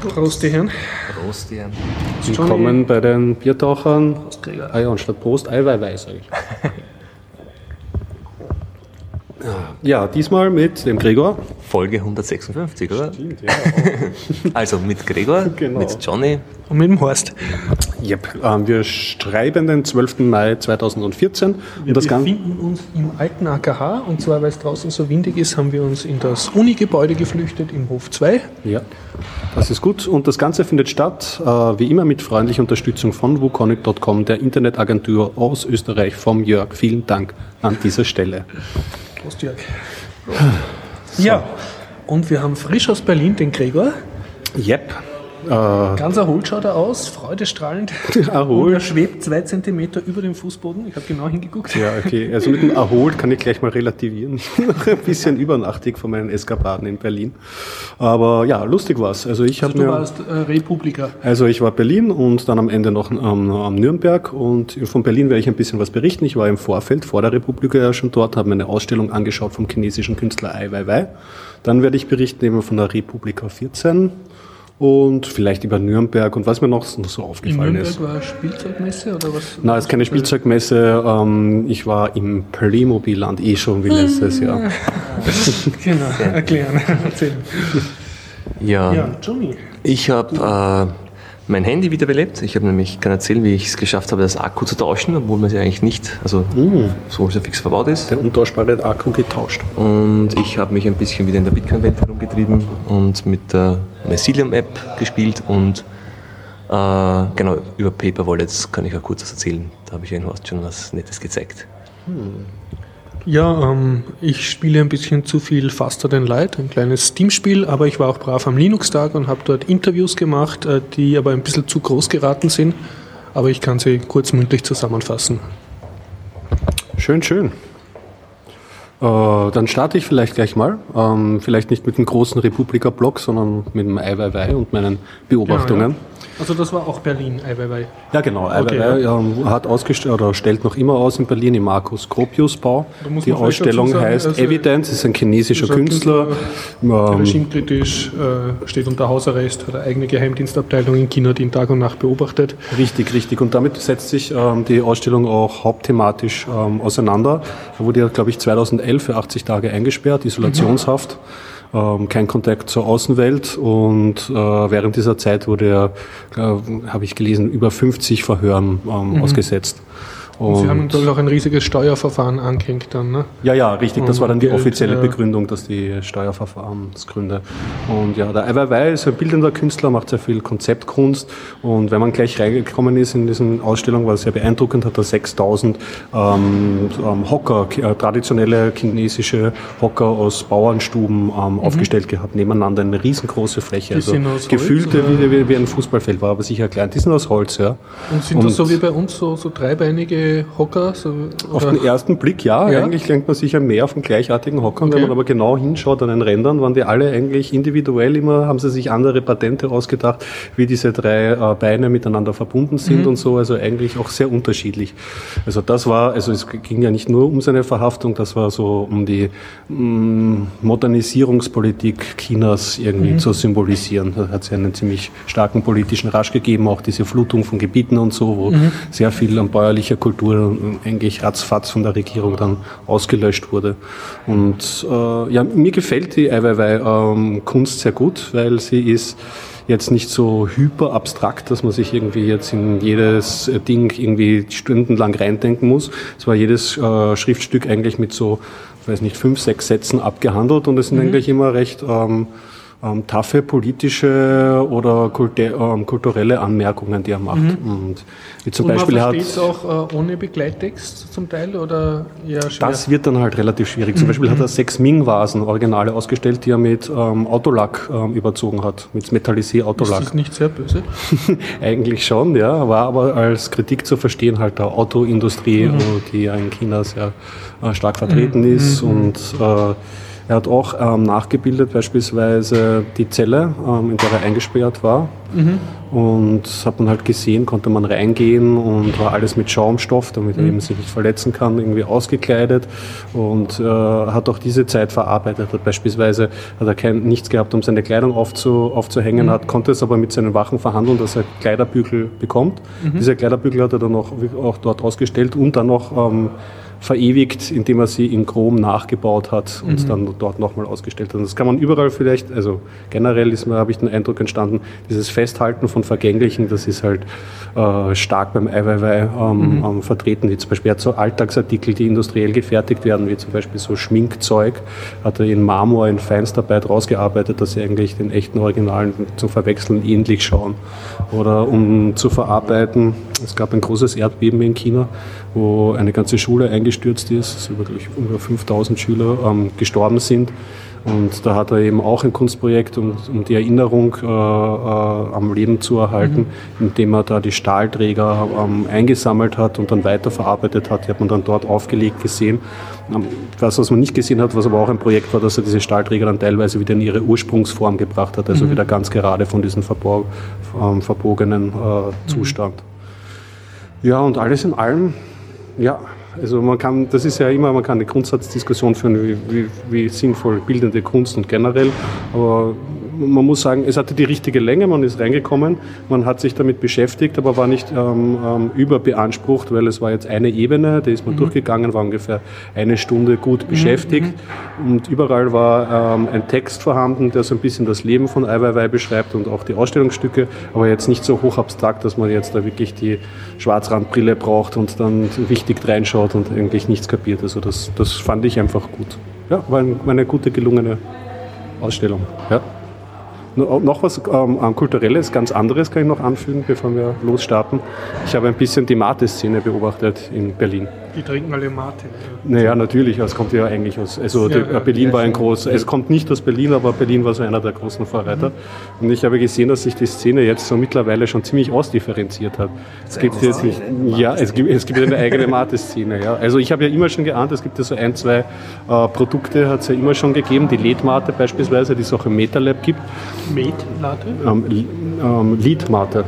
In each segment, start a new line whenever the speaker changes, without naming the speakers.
Prost, die Herren.
Prost, die Herren.
Willkommen bei den Biertauchern. Ja, anstatt Prost, Eiweiß, sage ich. Ja, diesmal mit dem Gregor.
Folge 156, oder?
Ja.
Also mit Gregor,
Genau.
mit Johnny.
Und mit dem Horst.
Yep. Ähm, wir schreiben den 12. Mai 2014.
Wir
und das Ganze.
befinden uns im alten AKH und zwar, weil es draußen so windig ist, haben wir uns in das Uni-Gebäude geflüchtet im Hof 2.
Ja, das ist gut. Und das Ganze findet statt, äh, wie immer, mit freundlicher Unterstützung von wukonic.com, der Internetagentur aus Österreich, vom Jörg. Vielen Dank an dieser Stelle.
Prost, Jörg. Ja, und wir haben frisch aus Berlin den Gregor.
Yep. Äh,
Ganz erholt schaut er aus, freudestrahlend.
Erholt.
er schwebt zwei Zentimeter über dem Fußboden. Ich habe genau hingeguckt.
Ja, okay. Also mit dem erholt kann ich gleich mal relativieren. Ein bisschen übernachtig von meinen Eskapaden in Berlin. Aber ja, lustig war's. Also ich habe
Also du
mir,
warst äh, Republika.
also ich war Berlin und dann am Ende noch ähm, am Nürnberg und von Berlin werde ich ein bisschen was berichten. Ich war im Vorfeld vor der Republik ja schon dort, habe mir eine Ausstellung angeschaut vom chinesischen Künstler Ai Weiwei. Dann werde ich berichten eben von der Republika 14 und vielleicht über Nürnberg und was mir noch so
In
aufgefallen
Nürnberg
ist.
war Spielzeugmesse oder was?
Nein, es ist keine Spielzeugmesse. Ähm, ich war im Playmobil-Land eh schon wie letztes Jahr.
Genau, erklären, erzählen.
Ja,
Ja, Johnny.
ich habe äh, mein Handy wiederbelebt. Ich habe nämlich, kann erzählen, wie ich es geschafft habe, das Akku zu tauschen, obwohl man sie eigentlich nicht, also so so fix verbaut ist.
Der untauschbare Akku getauscht.
Und ich habe mich ein bisschen wieder in der Bitcoin-Welt herumgetrieben und mit der Mycelium-App gespielt und äh, genau, über Paper Wallets kann ich auch kurz was erzählen. Da habe ich Ihnen Horst schon was Nettes gezeigt.
Ja, ähm, ich spiele ein bisschen zu viel Faster Than Light, ein kleines Steam-Spiel, aber ich war auch brav am Linux-Tag und habe dort Interviews gemacht, äh, die aber ein bisschen zu groß geraten sind. Aber ich kann sie kurz mündlich zusammenfassen.
Schön, schön. Äh, dann starte ich vielleicht gleich mal. Ähm, vielleicht nicht mit dem großen Republika-Blog, sondern mit dem Eiweiwei und meinen Beobachtungen.
Ja, Also das war auch Berlin, Eiweiwei.
Ja, genau.
Okay,
Eiweiwei ähm, hat ausgestellt oder stellt noch immer aus in Berlin im Markus Gropius Bau. Die Ausstellung
sagen,
heißt
also-
Evidence, ist ein chinesischer
Also ein
Künstler. Ähm,
Regimekritisch, äh, steht unter Hausarrest, hat eine eigene Geheimdienstabteilung in China, die ihn Tag und Nacht beobachtet.
Richtig, richtig. Und damit setzt sich ähm, die Ausstellung auch hauptthematisch ähm, auseinander. Er wurde ja, glaube ich, 2011 für 80 Tage eingesperrt, Isolationshaft, ähm, kein Kontakt zur Außenwelt. Und äh, während dieser Zeit wurde er, äh, habe ich gelesen, über 50 Verhören ähm, ausgesetzt.
Und sie
Und-
haben natürlich auch ein riesiges Steuerverfahren angehängt dann, ne?
ja, ja, richtig. Das war dann die
Geld,
offizielle
ja.
Begründung, dass die Steuerverfahrensgründe. Und ja, der Ai Weiwei ist ein bildender Künstler, macht sehr viel Konzeptkunst. Und wenn man gleich reingekommen ist in diesen Ausstellung, war es sehr beeindruckend, hat er 6000 ähm, ähm, Hocker, äh, traditionelle chinesische Hocker aus Bauernstuben ähm, aufgestellt gehabt, nebeneinander, eine riesengroße Fläche.
Mhm.
Also
Die sind aus Holz,
gefühlte
oder?
wie, wie, wie ein Fußballfeld, war aber sicher klein. Die sind aus Holz, ja.
Und sind das so wie bei uns so, so dreibeinige Hocker? So,
Auf den ersten Blick ja,
Ja?
eigentlich denkt man sicher mehr von gleichartigen Hockern.
Okay.
Wenn man aber genau hinschaut an den Rändern, waren die alle eigentlich individuell immer, haben sie sich andere Patente ausgedacht, wie diese drei äh, Beine miteinander verbunden sind und so, also eigentlich auch sehr unterschiedlich. Also das war, also es ging ja nicht nur um seine Verhaftung, das war so um die mh, Modernisierungspolitik Chinas irgendwie zu symbolisieren. Da hat es ja einen ziemlich starken politischen Rasch gegeben, auch diese Flutung von Gebieten und so, wo sehr viel an bäuerlicher Kultur äh, eigentlich ratzfatz von der Regierung dann ausgelöscht wurde. Und äh, ja, mir gefällt die Ai Weiwei ähm, Kunst sehr gut, weil sie ist jetzt nicht so hyper abstrakt, dass man sich irgendwie jetzt in jedes äh, Ding irgendwie stundenlang reindenken muss. Es war jedes äh, Schriftstück eigentlich mit so, ich weiß nicht, fünf, sechs Sätzen abgehandelt und es sind eigentlich immer recht ähm, ähm, taffe politische oder ähm, kulturelle Anmerkungen, die er macht. Und wie zum
Und
Beispiel
man
hat
es auch äh, ohne Begleittext zum Teil oder eher schwer?
das wird dann halt relativ schwierig. Zum Beispiel hat er sechs Ming-Vasen, Originale ausgestellt, die er mit ähm, Autolack ähm, überzogen hat, mit
ist
Metallisé-Autolack.
das nicht sehr böse?
Eigentlich schon, ja, war aber als Kritik zu verstehen halt der Autoindustrie, äh, die ja in China sehr äh, stark vertreten ist und äh, Er hat auch ähm, nachgebildet beispielsweise die Zelle, ähm, in der er eingesperrt war. Mhm. Und hat man halt gesehen, konnte man reingehen und war alles mit Schaumstoff, damit er mhm. eben sich nicht verletzen kann, irgendwie ausgekleidet und äh, hat auch diese Zeit verarbeitet. Hat beispielsweise hat er kein, nichts gehabt, um seine Kleidung aufzu, aufzuhängen, mhm. hat, konnte es aber mit seinen Wachen verhandeln, dass er Kleiderbügel bekommt. Mhm. Diese Kleiderbügel hat er dann auch, auch dort ausgestellt und dann noch ähm, verewigt, indem er sie in Chrom nachgebaut hat und mhm. dann dort nochmal ausgestellt hat. Und das kann man überall vielleicht, also generell ist mir, habe ich den Eindruck entstanden, dieses Festhalten von Vergänglichen, das ist halt äh, stark beim Eiweiwei ähm, mhm. ähm, vertreten, wie zum Beispiel so Alltagsartikel, die industriell gefertigt werden, wie zum Beispiel so Schminkzeug, hat er in Marmor in Feinstarbeit rausgearbeitet, dass sie eigentlich den echten Originalen zum Verwechseln ähnlich schauen. Oder um zu verarbeiten, es gab ein großes Erdbeben in China, wo eine ganze Schule eingestürzt ist, also wirklich über 5000 Schüler ähm, gestorben sind. Und da hat er eben auch ein Kunstprojekt, um, um die Erinnerung äh, äh, am Leben zu erhalten, mhm. indem er da die Stahlträger ähm, eingesammelt hat und dann weiterverarbeitet hat. Die hat man dann dort aufgelegt gesehen. Ähm, das, was man nicht gesehen hat, was aber auch ein Projekt war, dass er diese Stahlträger dann teilweise wieder in ihre Ursprungsform gebracht hat, also mhm. wieder ganz gerade von diesem verbog, ähm, verbogenen äh, mhm. Zustand. Ja, und alles in allem, ja, also man kann, das ist ja immer, man kann eine Grundsatzdiskussion führen, wie, wie, wie sinnvoll bildende Kunst und generell, aber man muss sagen, es hatte die richtige Länge, man ist reingekommen, man hat sich damit beschäftigt, aber war nicht ähm, ähm, überbeansprucht, weil es war jetzt eine Ebene, da ist man mhm. durchgegangen, war ungefähr eine Stunde gut mhm, beschäftigt mhm. und überall war ähm, ein Text vorhanden, der so ein bisschen das Leben von Ai Weiwei beschreibt und auch die Ausstellungsstücke, aber jetzt nicht so hoch abstrakt, dass man jetzt da wirklich die Schwarzrandbrille braucht und dann richtig reinschaut und eigentlich nichts kapiert. Also das, das fand ich einfach gut. Ja, war eine gute gelungene Ausstellung. Ja. Noch was ähm, kulturelles, ganz anderes kann ich noch anfügen, bevor wir losstarten. Ich habe ein bisschen die Mate-Szene beobachtet in Berlin.
Die trinken alle Mate.
Naja, natürlich, es kommt ja eigentlich aus, also ja, ja, Berlin ja, war ein groß, es kommt nicht aus Berlin, aber Berlin war so einer der großen Vorreiter. Mhm. Und ich habe gesehen, dass sich die Szene jetzt so mittlerweile schon ziemlich ausdifferenziert hat. Es gibt jetzt nicht, ja, es gibt, es gibt eine eigene Mate-Szene, ja. Also ich habe ja immer schon geahnt, es gibt ja so ein, zwei äh, Produkte, hat es ja immer schon gegeben, die LED-Mate beispielsweise, die es auch im MetaLab gibt.
Med-Mate?
Ähm, ähm, Lead-Mate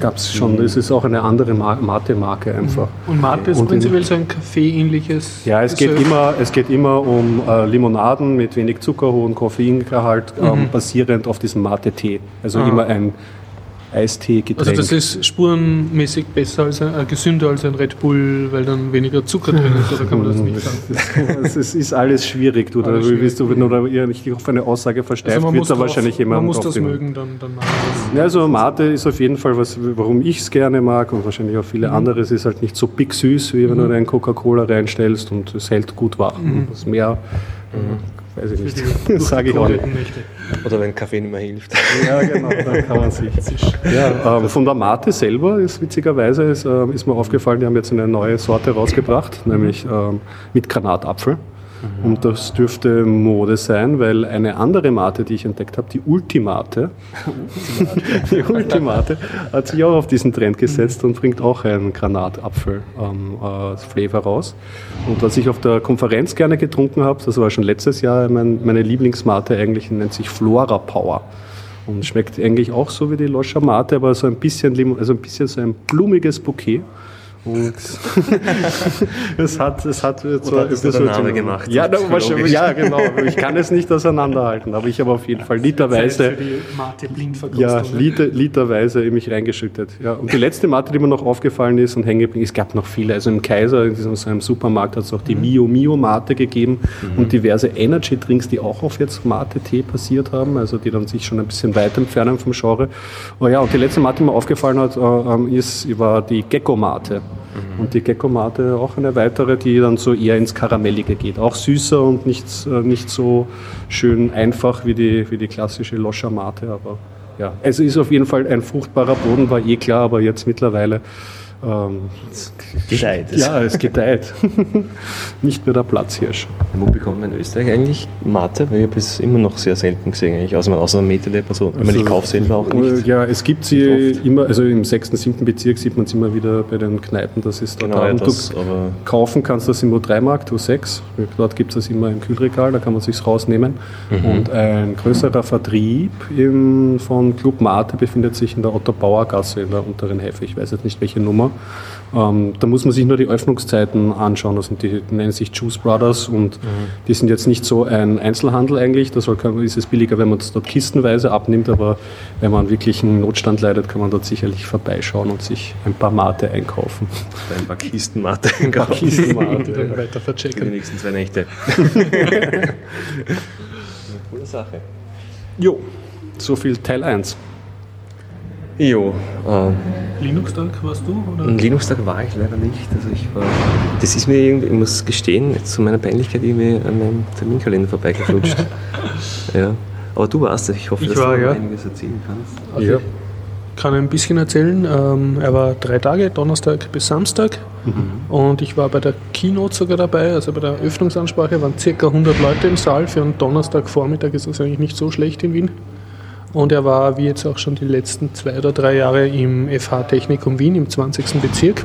gab es schon. Das ist auch eine andere Mate-Marke einfach.
Und Mate ist und prinzipiell so ein Kaffee-ähnliches?
Ja, es geht, immer, es geht immer um äh, Limonaden mit wenig Zucker, hohem Koffeingehalt, ähm, mhm. basierend auf diesem Mate-Tee. Also ah. immer ein Eistee-Getränk.
Also das ist spurenmäßig besser als ein, äh, gesünder als ein Red Bull, weil dann weniger Zucker drin ist, oder kann man das nicht sagen?
Es ist alles schwierig, du, alles schwierig. du wenn du da nicht auf eine Aussage versteift, also wird da wahrscheinlich jemand
Man muss das mögen, dann, dann
machen das. Ja, also Mate ist auf jeden Fall was, warum ich es gerne mag und wahrscheinlich auch viele mhm. andere. Es ist halt nicht so big süß, wie wenn mhm. du einen Coca-Cola reinstellst und es hält gut wach. Mhm. Das mehr mhm weiß ich nicht. Das sage ich auch nicht.
Oder wenn Kaffee nicht mehr hilft.
Ja, genau, dann kann man sich. Ja, ähm, von der Mate selber ist witzigerweise ist, äh, ist mir aufgefallen, die haben jetzt eine neue Sorte rausgebracht, nämlich ähm, mit Granatapfel. Und das dürfte Mode sein, weil eine andere Mate, die ich entdeckt habe, die Ultimate, die Ultimate hat sich auch auf diesen Trend gesetzt und bringt auch einen Granatapfel-Flavor ähm, äh, raus. Und was ich auf der Konferenz gerne getrunken habe, das war schon letztes Jahr, mein, meine Lieblingsmate eigentlich nennt sich Flora Power. Und schmeckt eigentlich auch so wie die Loscha Mate, aber so ein bisschen, also ein bisschen so ein blumiges Bouquet. Und es hat, es hat
zwar ein Name gemacht.
Ja, ja, genau. Ich kann es nicht auseinanderhalten, aber ich habe auf jeden Fall literweise, ja, Liter, literweise in mich reingeschüttet. Ja. Und die letzte Mate, die mir noch aufgefallen ist und hängen geblieben, es gab noch viele. Also im Kaiser, in diesem, so einem Supermarkt, hat es auch die mhm. Mio Mio Mate gegeben mhm. und diverse Energy Drinks, die auch auf jetzt Mate Tee passiert haben, also die dann sich schon ein bisschen weit entfernen vom Genre. Oh ja, und die letzte Mate, die mir aufgefallen hat, äh, ähm, ist, war die Gecko Mate. Und die Gecko-Mate auch eine weitere, die dann so eher ins Karamellige geht. Auch süßer und nicht, äh, nicht so schön einfach wie die, wie die klassische Loscha-Mate, aber ja. Es ist auf jeden Fall ein fruchtbarer Boden, war eh klar, aber jetzt mittlerweile Ähm,
Gedeiht.
Ja, es gedeiht. Nicht mehr der Platzhirsch.
Wo bekommt man in Österreich eigentlich Mate? Weil ich habe es immer noch sehr selten gesehen, eigentlich, außer, außer einem Meterlab. Also, ich, meine, ich kaufe selber auch nicht.
Ja, es gibt sie immer, also im 6., 7. Bezirk sieht man es immer wieder bei den Kneipen, das ist dort
Genau,
da.
ja,
Und
das,
kaufen kannst du das im O3-Markt, O6. Dort gibt es das immer im Kühlregal, da kann man sich rausnehmen. Und ein größerer Vertrieb im, von Club Mate befindet sich in der Otto-Bauer-Gasse in der unteren Hälfte. Ich weiß jetzt nicht welche Nummer. Ähm, da muss man sich nur die Öffnungszeiten anschauen. Das sind die, die nennen sich Juice Brothers und die sind jetzt nicht so ein Einzelhandel eigentlich. Da ist es billiger, wenn man es dort kistenweise abnimmt, aber wenn man wirklich einen Notstand leidet, kann man dort sicherlich vorbeischauen und sich ein paar Mate einkaufen.
ein paar Kisten Mate einkaufen.
Kisten Mate,
Die dann weiter
Für die
verchecken.
nächsten zwei Nächte. Coole Sache.
Jo, so viel Teil 1.
Jo, äh,
Linux-Tag warst du? Oder?
Linux-Tag war ich leider nicht. Also ich war, das ist mir irgendwie, ich muss gestehen, zu meiner Peinlichkeit irgendwie an meinem Terminkalender vorbeigeflutscht. ja. Aber du warst es. Ich hoffe,
Ich
dass
war,
du
ja.
einiges erzählen kannst.
Also
Ja.
Ich kann ein bisschen erzählen. Ähm, er war drei Tage, Donnerstag bis Samstag. Und ich war bei der Keynote sogar dabei, also bei der Öffnungsansprache waren circa 100 Leute im Saal. Für einen Donnerstagvormittag ist das eigentlich nicht so schlecht in Wien. Und er war, wie jetzt auch schon die letzten zwei oder drei Jahre, im FH Technikum Wien im 20. Bezirk.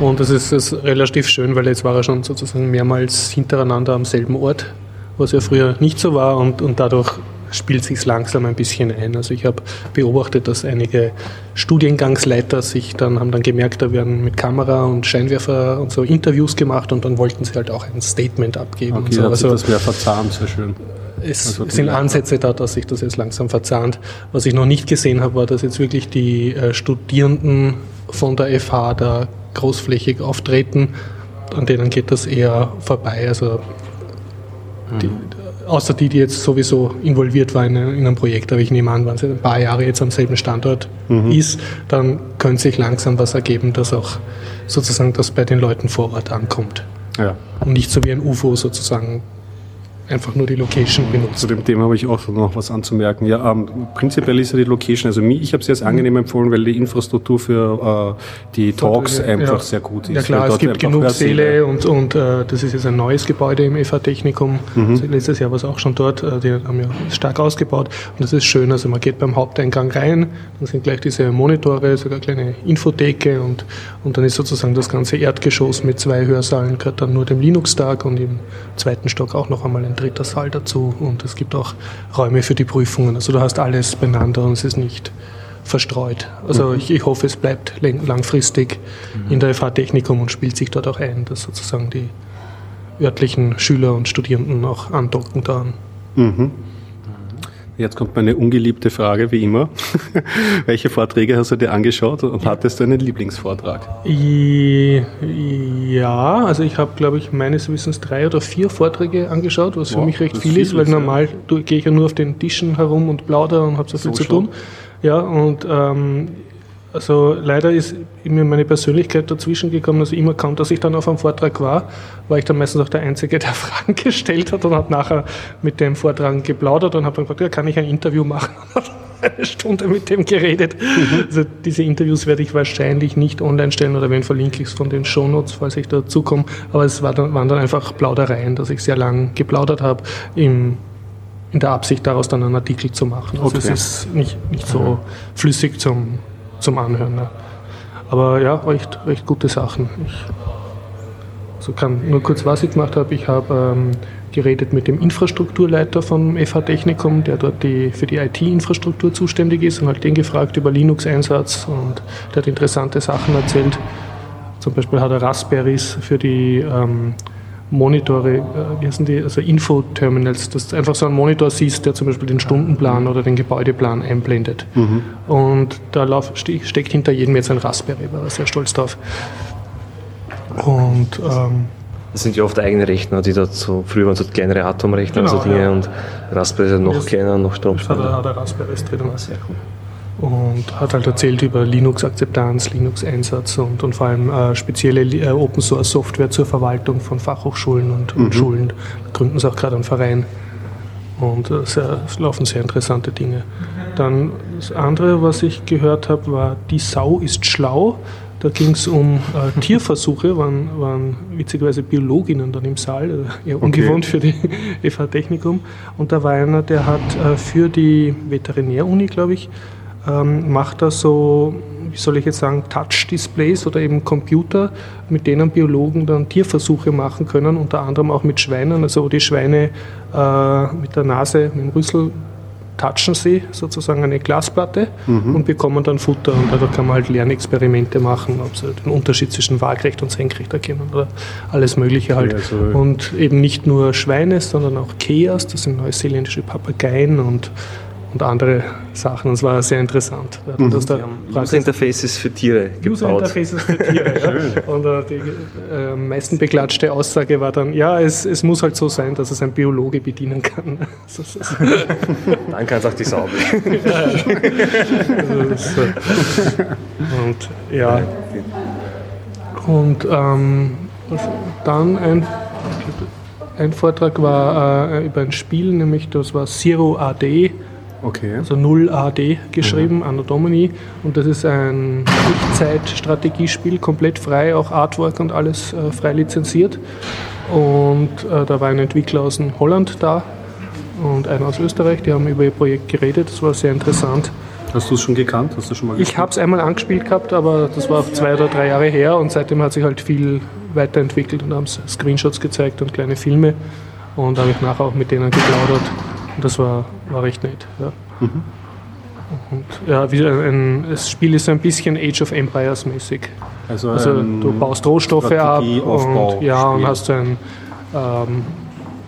Und das ist, das ist relativ schön, weil jetzt war er schon sozusagen mehrmals hintereinander am selben Ort, was ja früher nicht so war. Und, und dadurch spielt sich langsam ein bisschen ein. Also ich habe beobachtet, dass einige Studiengangsleiter sich dann haben dann gemerkt, da werden mit Kamera und Scheinwerfer und so Interviews gemacht und dann wollten sie halt auch ein Statement abgeben.
Okay,
so. Also
das mehr verzahnt, sehr schön.
es
Also
sind. Ansätze da, dass sich das jetzt langsam verzahnt. Was ich noch nicht gesehen habe, war, dass jetzt wirklich die äh, Studierenden von der FH da großflächig auftreten. An denen geht das eher vorbei. Also die, außer die, die jetzt sowieso involviert waren in, in einem Projekt, aber ich nehme an, wenn es ein paar Jahre jetzt am selben Standort ist, dann könnte sich langsam was ergeben, dass auch sozusagen das bei den Leuten vor Ort ankommt.
Ja.
Und nicht so wie ein UFO sozusagen einfach nur die Location benutzt.
Zu dem Thema habe ich auch noch was anzumerken. Ja, ähm, prinzipiell ist ja die Location, also mir, ich habe sie als angenehm empfohlen, weil die Infrastruktur für äh, die Talks einfach
ja.
sehr gut ist.
Ja klar, es gibt genug Säle und, und äh, das ist jetzt ein neues Gebäude im FH-Technikum.
Mhm.
Also letztes Jahr war es auch schon dort, äh, die haben ja stark ausgebaut und das ist schön. Also man geht beim Haupteingang rein, dann sind gleich diese Monitore, sogar kleine Infotheke und, und dann ist sozusagen das ganze Erdgeschoss mit zwei Hörsaalen gehört dann nur dem Linux-Tag und im zweiten Stock auch noch einmal ein dritter Saal dazu und es gibt auch Räume für die Prüfungen. Also du hast alles beieinander und es ist nicht verstreut. Also ich, ich hoffe, es bleibt langfristig in der FH-Technikum und spielt sich dort auch ein, dass sozusagen die örtlichen Schüler und Studierenden auch andocken da an.
Mhm. Jetzt kommt meine ungeliebte Frage, wie immer. Welche Vorträge hast du dir angeschaut und hattest du einen Lieblingsvortrag?
I- Ja, also ich habe, glaube ich, meines Wissens drei oder vier Vorträge angeschaut, was für
Wow,
mich recht
das
viel
ist viel,
weil normal gehe ich ja nur auf den Tischen herum und plaudere und habe so viel
So
zu tun.
schon.
Ja, und ähm, also leider ist mir meine Persönlichkeit dazwischen gekommen, also immer kaum, dass ich dann auf einem Vortrag war, war ich dann meistens auch der Einzige, der Fragen gestellt hat und habe nachher mit dem Vortrag geplaudert und habe dann gefragt, ja, kann ich ein Interview machen? Und habe eine Stunde mit dem geredet. Also diese Interviews werde ich wahrscheinlich nicht online stellen oder wenn verlinke ich es von den Shownotes, falls ich dazu komme. Aber es war dann, waren dann einfach Plaudereien, dass ich sehr lang geplaudert habe im in der Absicht, daraus dann einen Artikel zu machen. Also
Okay.
es ist nicht, nicht so flüssig zum, zum Anhören. Ne? Aber ja, recht, recht gute Sachen. Ich so kann nur kurz, was ich gemacht habe. Ich habe ähm, geredet mit dem Infrastrukturleiter vom FH Technikum, der dort die, für die IT-Infrastruktur zuständig ist und halt den gefragt über Linux-Einsatz und der hat interessante Sachen erzählt. Zum Beispiel hat er Raspberries für die ähm, Monitore, äh, wie heißen die, also Infoterminals, dass du einfach so einen Monitor siehst, der zum Beispiel den Stundenplan oder den Gebäudeplan einblendet. Und da lauf, ste steckt hinter jedem jetzt ein Raspberry, war er sehr stolz drauf. Und ähm,
Das sind ja oft eigene Rechner, die dort so, früher waren so kleinere Atomrechner und so
Genau,
Dinge
ja.
und Raspberry ist ja noch
Das-
kleiner, noch
er,
stromschneller.
hat er Raspberries drin.
Sehr cool.
Und hat halt erzählt über Linux-Akzeptanz, Linux-Einsatz und, und vor allem äh, spezielle äh, Open-Source-Software zur Verwaltung von Fachhochschulen und, und Schulen. Da gründen sie auch gerade einen Verein. Und äh, sehr, es laufen sehr interessante Dinge. Dann das andere, was ich gehört habe, war Die Sau ist schlau. Da ging es um äh, Tierversuche, waren, waren witzigerweise Biologinnen dann im Saal, äh, eher ungewohnt für die FH Technikum. Und da war einer, der hat äh, für die Veterinäruni, glaube ich, ähm, macht er so, wie soll ich jetzt sagen, Touch-Displays oder eben Computer, mit denen Biologen dann Tierversuche machen können, unter anderem auch mit Schweinen, also wo die Schweine äh, mit der Nase, mit dem Rüssel touchen sie sozusagen eine Glasplatte mhm. und bekommen dann Futter. Und da kann man halt Lernexperimente machen, ob sie den Unterschied zwischen waagrecht und senkrecht erkennen oder alles Mögliche halt. Ja, also und eben nicht nur Schweine, sondern auch Keas, das sind neuseeländische Papageien und und andere Sachen. Das war sehr interessant.
Mhm. Da User Interfaces für Tiere
gebaut. User Interfaces für Tiere, ja. Und äh, die äh, meisten beklatschte Aussage war dann, ja, es, es muss halt so sein, dass es ein Biologe bedienen kann.
dann kann es auch die Sau
ja, also Und ja. Und ähm, dann ein, ein Vortrag war äh, über ein Spiel, nämlich das war Zero AD
Okay.
Also 0 AD geschrieben, mhm. Anno Domini. Und das ist ein Echtzeit-Strategiespiel, komplett frei, auch Artwork und alles äh, frei lizenziert. Und äh, da war ein Entwickler aus Holland da und einer aus Österreich, die haben über ihr Projekt geredet. Das war sehr interessant.
Hast du es schon gekannt? Hast du schon
mal gespielt? Ich habe es einmal angespielt gehabt, aber das war zwei oder drei Jahre her und seitdem hat sich halt viel weiterentwickelt und haben Screenshots gezeigt und kleine Filme. Und habe ich nachher auch mit denen geplaudert. Das war, war recht nett. Ja. Mhm. Und ja, wie ein, das Spiel ist ein bisschen Age of Empires mäßig. Also, also du baust Rohstoffe ab und, ja, und hast so ein ähm,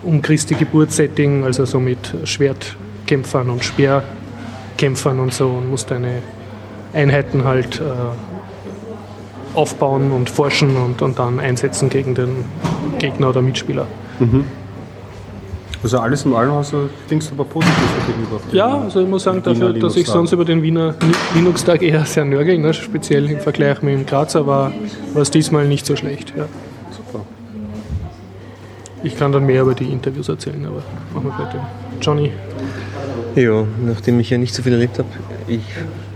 um Christi Geburt-Setting, also so mit Schwertkämpfern und Speerkämpfern und so und musst deine Einheiten halt äh, aufbauen und forschen und, und dann einsetzen gegen den Gegner oder Mitspieler. Mhm.
Also alles in allem hast du, denkst du aber positiv gegenüber.
Ja, also ich muss sagen, dafür, dass ich sonst über den Wiener Linux-Tag eher sehr nörgel, ne, speziell im Vergleich mit dem Grazer, war, war es diesmal nicht so schlecht. Ja. Super. Ich kann dann mehr über die Interviews erzählen, aber machen wir weiter. Johnny.
Ja, nachdem ich ja nicht so viel erlebt habe, ich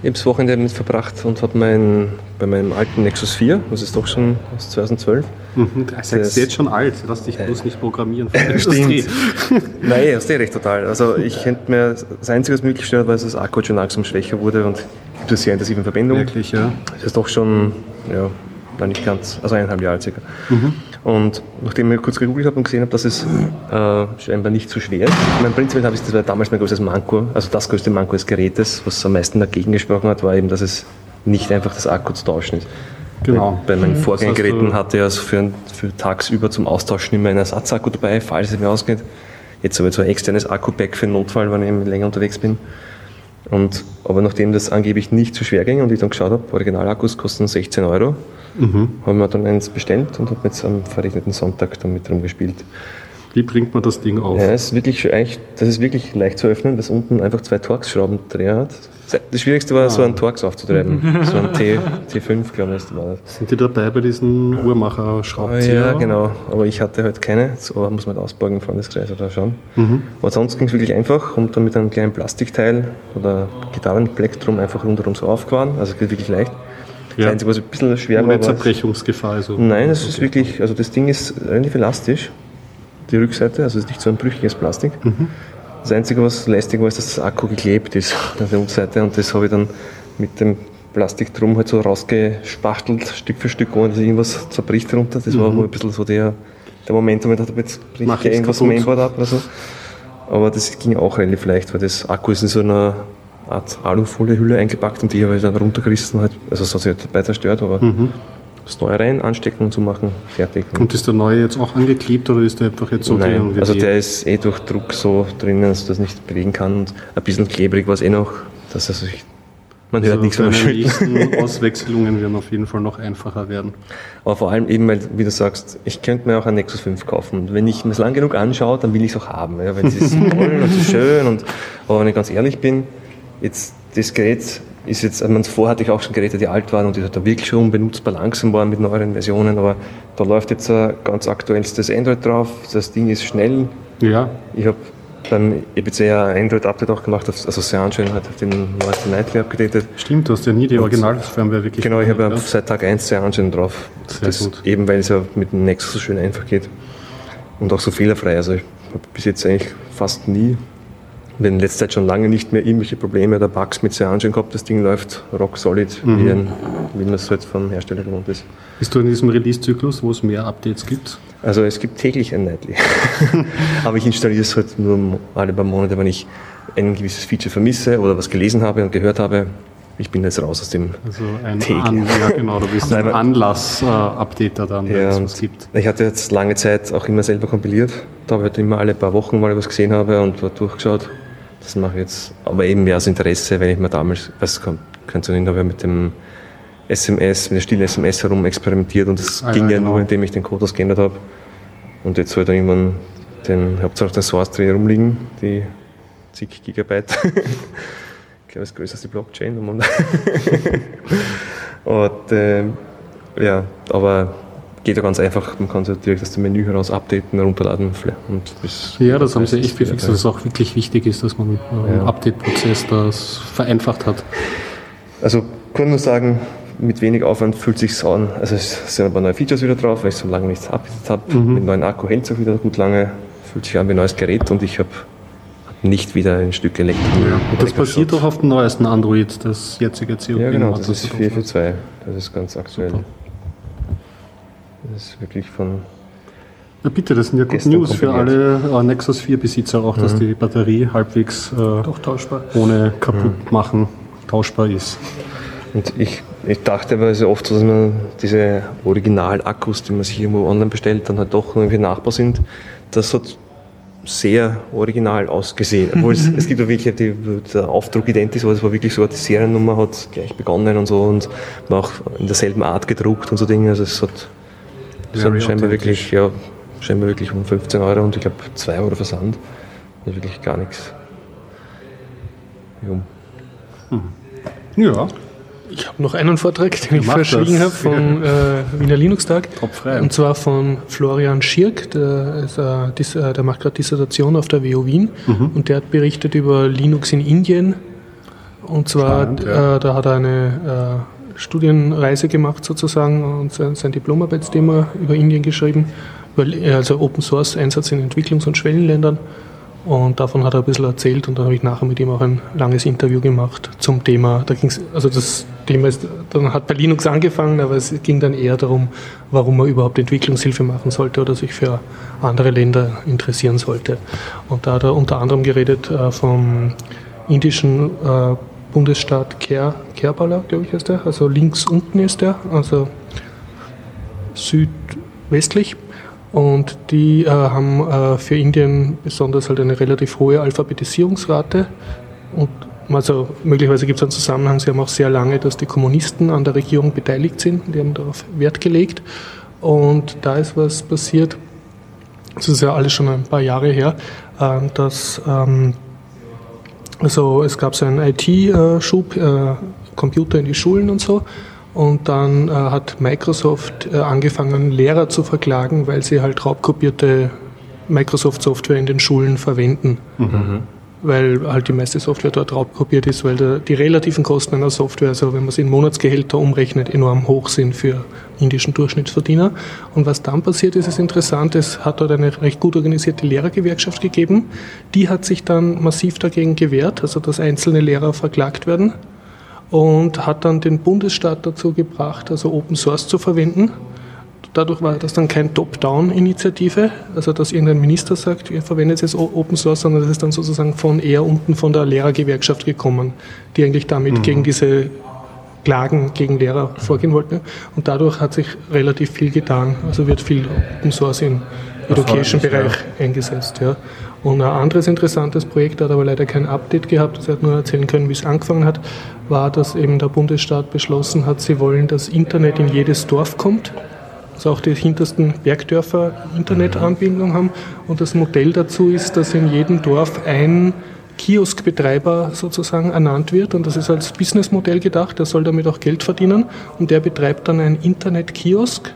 habe das Wochenende damit verbracht und habe mein, bei meinem alten Nexus 4, das ist doch schon aus 2012.
Mhm, das ist jetzt schon alt, lass dich bloß nicht programmieren.
Äh, stimmt. Nein, das ist recht total. Also ich könnte mir, das Einzige, was mich gestört war, dass das Akku schon langsam schwächer wurde und gibt eine sehr intensive Verbindung.
Wirklich, ja.
Das ist doch schon, ja, noch nicht ganz, also eineinhalb Jahre circa. Mhm. Und nachdem ich kurz gegoogelt habe und gesehen habe, dass es äh, scheinbar nicht so schwer ist, ich meine, prinzipiell habe ich, das war damals mein größtes Manko, also das größte Manko des Gerätes, was am meisten dagegen gesprochen hat, war eben, dass es nicht einfach das Akku zu tauschen ist. Genau. Bei, bei meinen mhm. Vorgängergeräten hatte ich also für, für tagsüber zum Austauschen immer einen Ersatzakku dabei, falls es mir ausgeht. Jetzt habe ich so ein externes Akku-Pack für den Notfall, wenn ich länger unterwegs bin. Und, aber nachdem das angeblich nicht zu so schwer ging und ich dann geschaut habe, Originalakkus kosten 16 Euro, mhm. haben wir dann eins bestellt und habe jetzt am verregneten Sonntag damit drum gespielt.
Wie bringt man das Ding auf?
Ja, ist wirklich, das ist wirklich leicht zu öffnen, dass unten einfach zwei Torx-Schraubendreher hat. Das Schwierigste war, ah. so einen Torx aufzutreiben. so ein T, T5, glaube ich, war
das. Sind die dabei bei diesen Uhrmacher-Schraubenzieher?
Ja, genau. Aber ich hatte halt keine. So muss man halt ausborgen Freundeskreis oder schauen. Mhm. Aber sonst ging es wirklich einfach und dann mit einem kleinen Plastikteil oder Gitarrenplektrum einfach rundherum so aufgefahren. Also es geht wirklich leicht.
Das Einzige, was ein bisschen schwer Ohne war. Zerbrechungsgefahr. Also.
Nein, es ist wirklich, also das Ding ist relativ elastisch die Rückseite, also es ist nicht so ein brüchiges Plastik. Mhm. Das Einzige, was lästig war, ist, dass das Akku geklebt ist an der Unterseite und das habe ich dann mit dem Plastik drum halt so rausgespachtelt, Stück für Stück, ohne dass irgendwas zerbricht runter. Das mhm. war ein bisschen so der, der Moment, wo ich dachte, jetzt bricht ich irgendwas vom Mainboard ab oder so. Aber das ging auch relativ leicht, weil das Akku ist in so einer Art Alufolie-Hülle eingepackt und die habe ich dann runtergerissen, halt. also es hat sich halt dabei zerstört, aber mhm das neue rein, anstecken und zu machen, fertig.
Und ist der neue jetzt auch angeklebt oder ist der einfach jetzt so
Nein, drin? Also der ist eh durch Druck so drinnen, dass du das nicht bewegen kann und ein bisschen klebrig war es eh noch, dass also ich,
man hört also nichts von der nächsten Auswechslungen werden auf jeden Fall noch einfacher werden.
Aber vor allem eben, weil, wie du sagst, ich könnte mir auch ein Nexus 5 kaufen. Und wenn ich mir es lang genug anschaue, dann will ich es auch haben, ja, weil es ist toll und so schön. Und, aber wenn ich ganz ehrlich bin, jetzt das Gerät ist jetzt, also vorher hatte ich auch schon Geräte, die alt waren und die da wirklich schon unbenutzbar langsam waren mit neueren Versionen, aber da läuft jetzt ein ganz aktuellstes Android drauf, das Ding ist schnell.
Ja.
Ich habe beim EBCR Android-Update auch gemacht, also Cyanogen hat den neuesten Nightly abgedatet.
Stimmt, du hast ja nie die Original-Firmware wirklich
Genau, ich habe ja seit Tag 1 Cyanogen drauf.
Sehr
das,
gut.
Eben weil es ja mit dem Nexus so schön einfach geht. Und auch so fehlerfrei. Also ich habe bis jetzt eigentlich fast nie, und in letzter Zeit schon lange nicht mehr irgendwelche Probleme oder Bugs mit Cyanogen gehabt. Das Ding läuft rock solid, wie, ein, wie man es halt vom Hersteller gewohnt ist.
Bist du in diesem Release-Zyklus, wo es mehr Updates gibt?
Also es gibt täglich ein Nightly. Aber ich installiere es halt nur alle paar Monate, wenn ich ein gewisses Feature vermisse oder was gelesen habe und gehört habe. Ich bin jetzt raus aus dem
Also ein. An ja, genau, du bist ein Anlass-Updater dann, wenn
Ja,
es was gibt.
ich hatte jetzt lange Zeit auch immer selber kompiliert. Da habe ich halt immer alle paar Wochen mal was gesehen habe und durchgeschaut. Das mache ich jetzt, aber eben mehr aus Interesse, wenn ich mir damals, was kann, kannst du nicht, habe ich mit dem SMS, mit der stillen SMS herum experimentiert und das
Ah,
ging
ja, genau.
nur, indem ich den Code ausgeändert habe. Und jetzt halt dann irgendwann den, ich habe zwar noch den Source Tree rumliegen, die zig Gigabyte. ich glaube, das größte Blockchain. im Moment. und ähm, ja, aber geht ja ganz einfach. Man kann es ja direkt aus dem Menü heraus updaten, runterladen und das
Ja, das haben sie echt gefixt, dass es auch wirklich wichtig ist, dass man äh, im
Ja.
Update-Prozess das vereinfacht hat.
Also kann nur sagen, mit wenig Aufwand fühlt sich an. Also es sind paar neue Features wieder drauf, weil ich so lange nichts updated habe. Mit neuen Akku hält es auch wieder gut lange, fühlt sich an wie ein neues Gerät und ich habe hab nicht wieder ein Stück Elektro.
Und das basiert auch auf dem neuesten Android, das jetzige COP.
Ja, genau, das
hat
ist
drauf.
442. Das ist ganz aktuell.
Super.
Das ist wirklich von.
Na bitte, das sind ja Good
Gestern
News für alle äh, Nexus 4 Besitzer auch, dass die Batterie halbwegs äh,
Doch tauschbar.
ohne kaputt machen tauschbar ist.
Und ich, ich dachte aber, es ist ja oft so, dass man diese Original-Akkus, die man sich irgendwo online bestellt, dann halt doch irgendwie nachbar sind. Das hat sehr original ausgesehen. Obwohl es, es gibt ja wirklich, die, der Aufdruck identisch, aber es war wirklich so, die Seriennummer hat gleich begonnen und so und war auch in derselben Art gedruckt und so Dinge. Also es hat,
Very
hat scheinbar wirklich, ja, scheinbar wirklich um 15 Euro und ich glaube 2 Euro Versand. Also wirklich gar nichts. Ja.
Ja,
Ich habe noch einen Vortrag, den ich verschwiegen habe
das.
vom äh, Wiener Linux-Tag. Und zwar von Florian Schirk, der, ist, äh, dis, äh, der macht gerade Dissertation auf der WU Wien
Mhm.
und der hat berichtet über Linux in Indien. Und zwar,
Spannend, ja.
äh, da hat er eine äh, Studienreise gemacht sozusagen und sein, Diplomarbeitsthema über Indien geschrieben, also Open Source Einsatz in Entwicklungs- und Schwellenländern. Und davon hat er ein bisschen erzählt und dann habe ich nachher mit ihm auch ein langes Interview gemacht zum Thema. Da ging's, also das Thema ist, dann hat bei Linux angefangen, aber es ging dann eher darum, warum man überhaupt Entwicklungshilfe machen sollte oder sich für andere Länder interessieren sollte. Und da hat er unter anderem geredet äh, vom indischen äh, Bundesstaat Ker, Kerbala, glaube ich, heißt der. Also links unten ist der, also südwestlich. Und die äh, haben äh, für Indien besonders halt eine relativ hohe Alphabetisierungsrate. Und also möglicherweise gibt es einen Zusammenhang, sie haben auch sehr lange, dass die Kommunisten an der Regierung beteiligt sind. Die haben darauf Wert gelegt. Und da ist was passiert, das ist ja alles schon ein paar Jahre her, äh, dass ähm, also es gab so einen IT-Schub, äh, Computer in die Schulen und so. Und dann äh, hat Microsoft äh, angefangen, Lehrer zu verklagen, weil sie halt raubkopierte Microsoft-Software in den Schulen verwenden. Weil halt die meiste Software dort raubkopiert ist, weil der, die relativen Kosten einer Software, also wenn man es in Monatsgehälter umrechnet, enorm hoch sind für indischen Durchschnittsverdiener. Und was dann passiert ist, ist interessant, es hat dort eine recht gut organisierte Lehrergewerkschaft gegeben. Die hat sich dann massiv dagegen gewehrt, also dass einzelne Lehrer verklagt werden und hat dann den Bundesstaat dazu gebracht, also Open Source zu verwenden. Dadurch war das dann kein Top-Down-Initiative, also dass irgendein Minister sagt, ihr verwendet jetzt Open Source, sondern das ist dann sozusagen von eher unten von der Lehrergewerkschaft gekommen, die eigentlich damit gegen diese Klagen gegen Lehrer vorgehen wollten. Und dadurch hat sich relativ viel getan. Also wird viel Open Source im Education-Bereich eingesetzt. Ja. Und ein anderes interessantes Projekt, hat aber leider kein Update gehabt, das hat nur erzählen können, wie es angefangen hat, war, dass eben der Bundesstaat beschlossen hat, sie wollen, dass Internet in jedes Dorf kommt. Also auch die hintersten Bergdörfer Internetanbindung haben. Und das Modell dazu ist, dass in jedem Dorf ein Kioskbetreiber sozusagen ernannt wird. Und das ist als Businessmodell gedacht, der soll damit auch Geld verdienen. Und der betreibt dann einen Internet-Kiosk.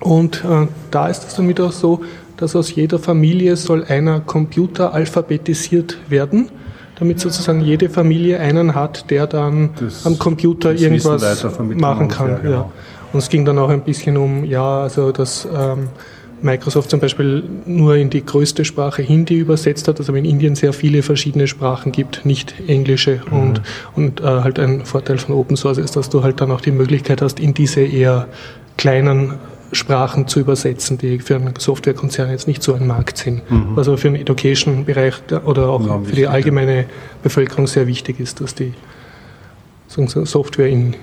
Und äh, da ist es damit auch so, dass aus jeder Familie soll einer Computer alphabetisiert werden, damit sozusagen jede Familie einen hat, der dann das, am Computer irgendwas machen kann. Ja, genau. ja. Und es ging dann auch ein bisschen um, ja, also dass ähm, Microsoft zum Beispiel nur in die größte Sprache Hindi übersetzt hat, dass aber in Indien sehr viele verschiedene Sprachen gibt, nicht englische. Mhm. Und, und äh, halt ein Vorteil von Open Source ist, dass du halt dann auch die Möglichkeit hast, in diese eher kleinen Sprachen zu übersetzen, die für einen Softwarekonzern jetzt nicht so ein Markt sind. Mhm. Also für den Education-Bereich oder auch ja, für die allgemeine Bevölkerung sehr wichtig ist, dass die Software in,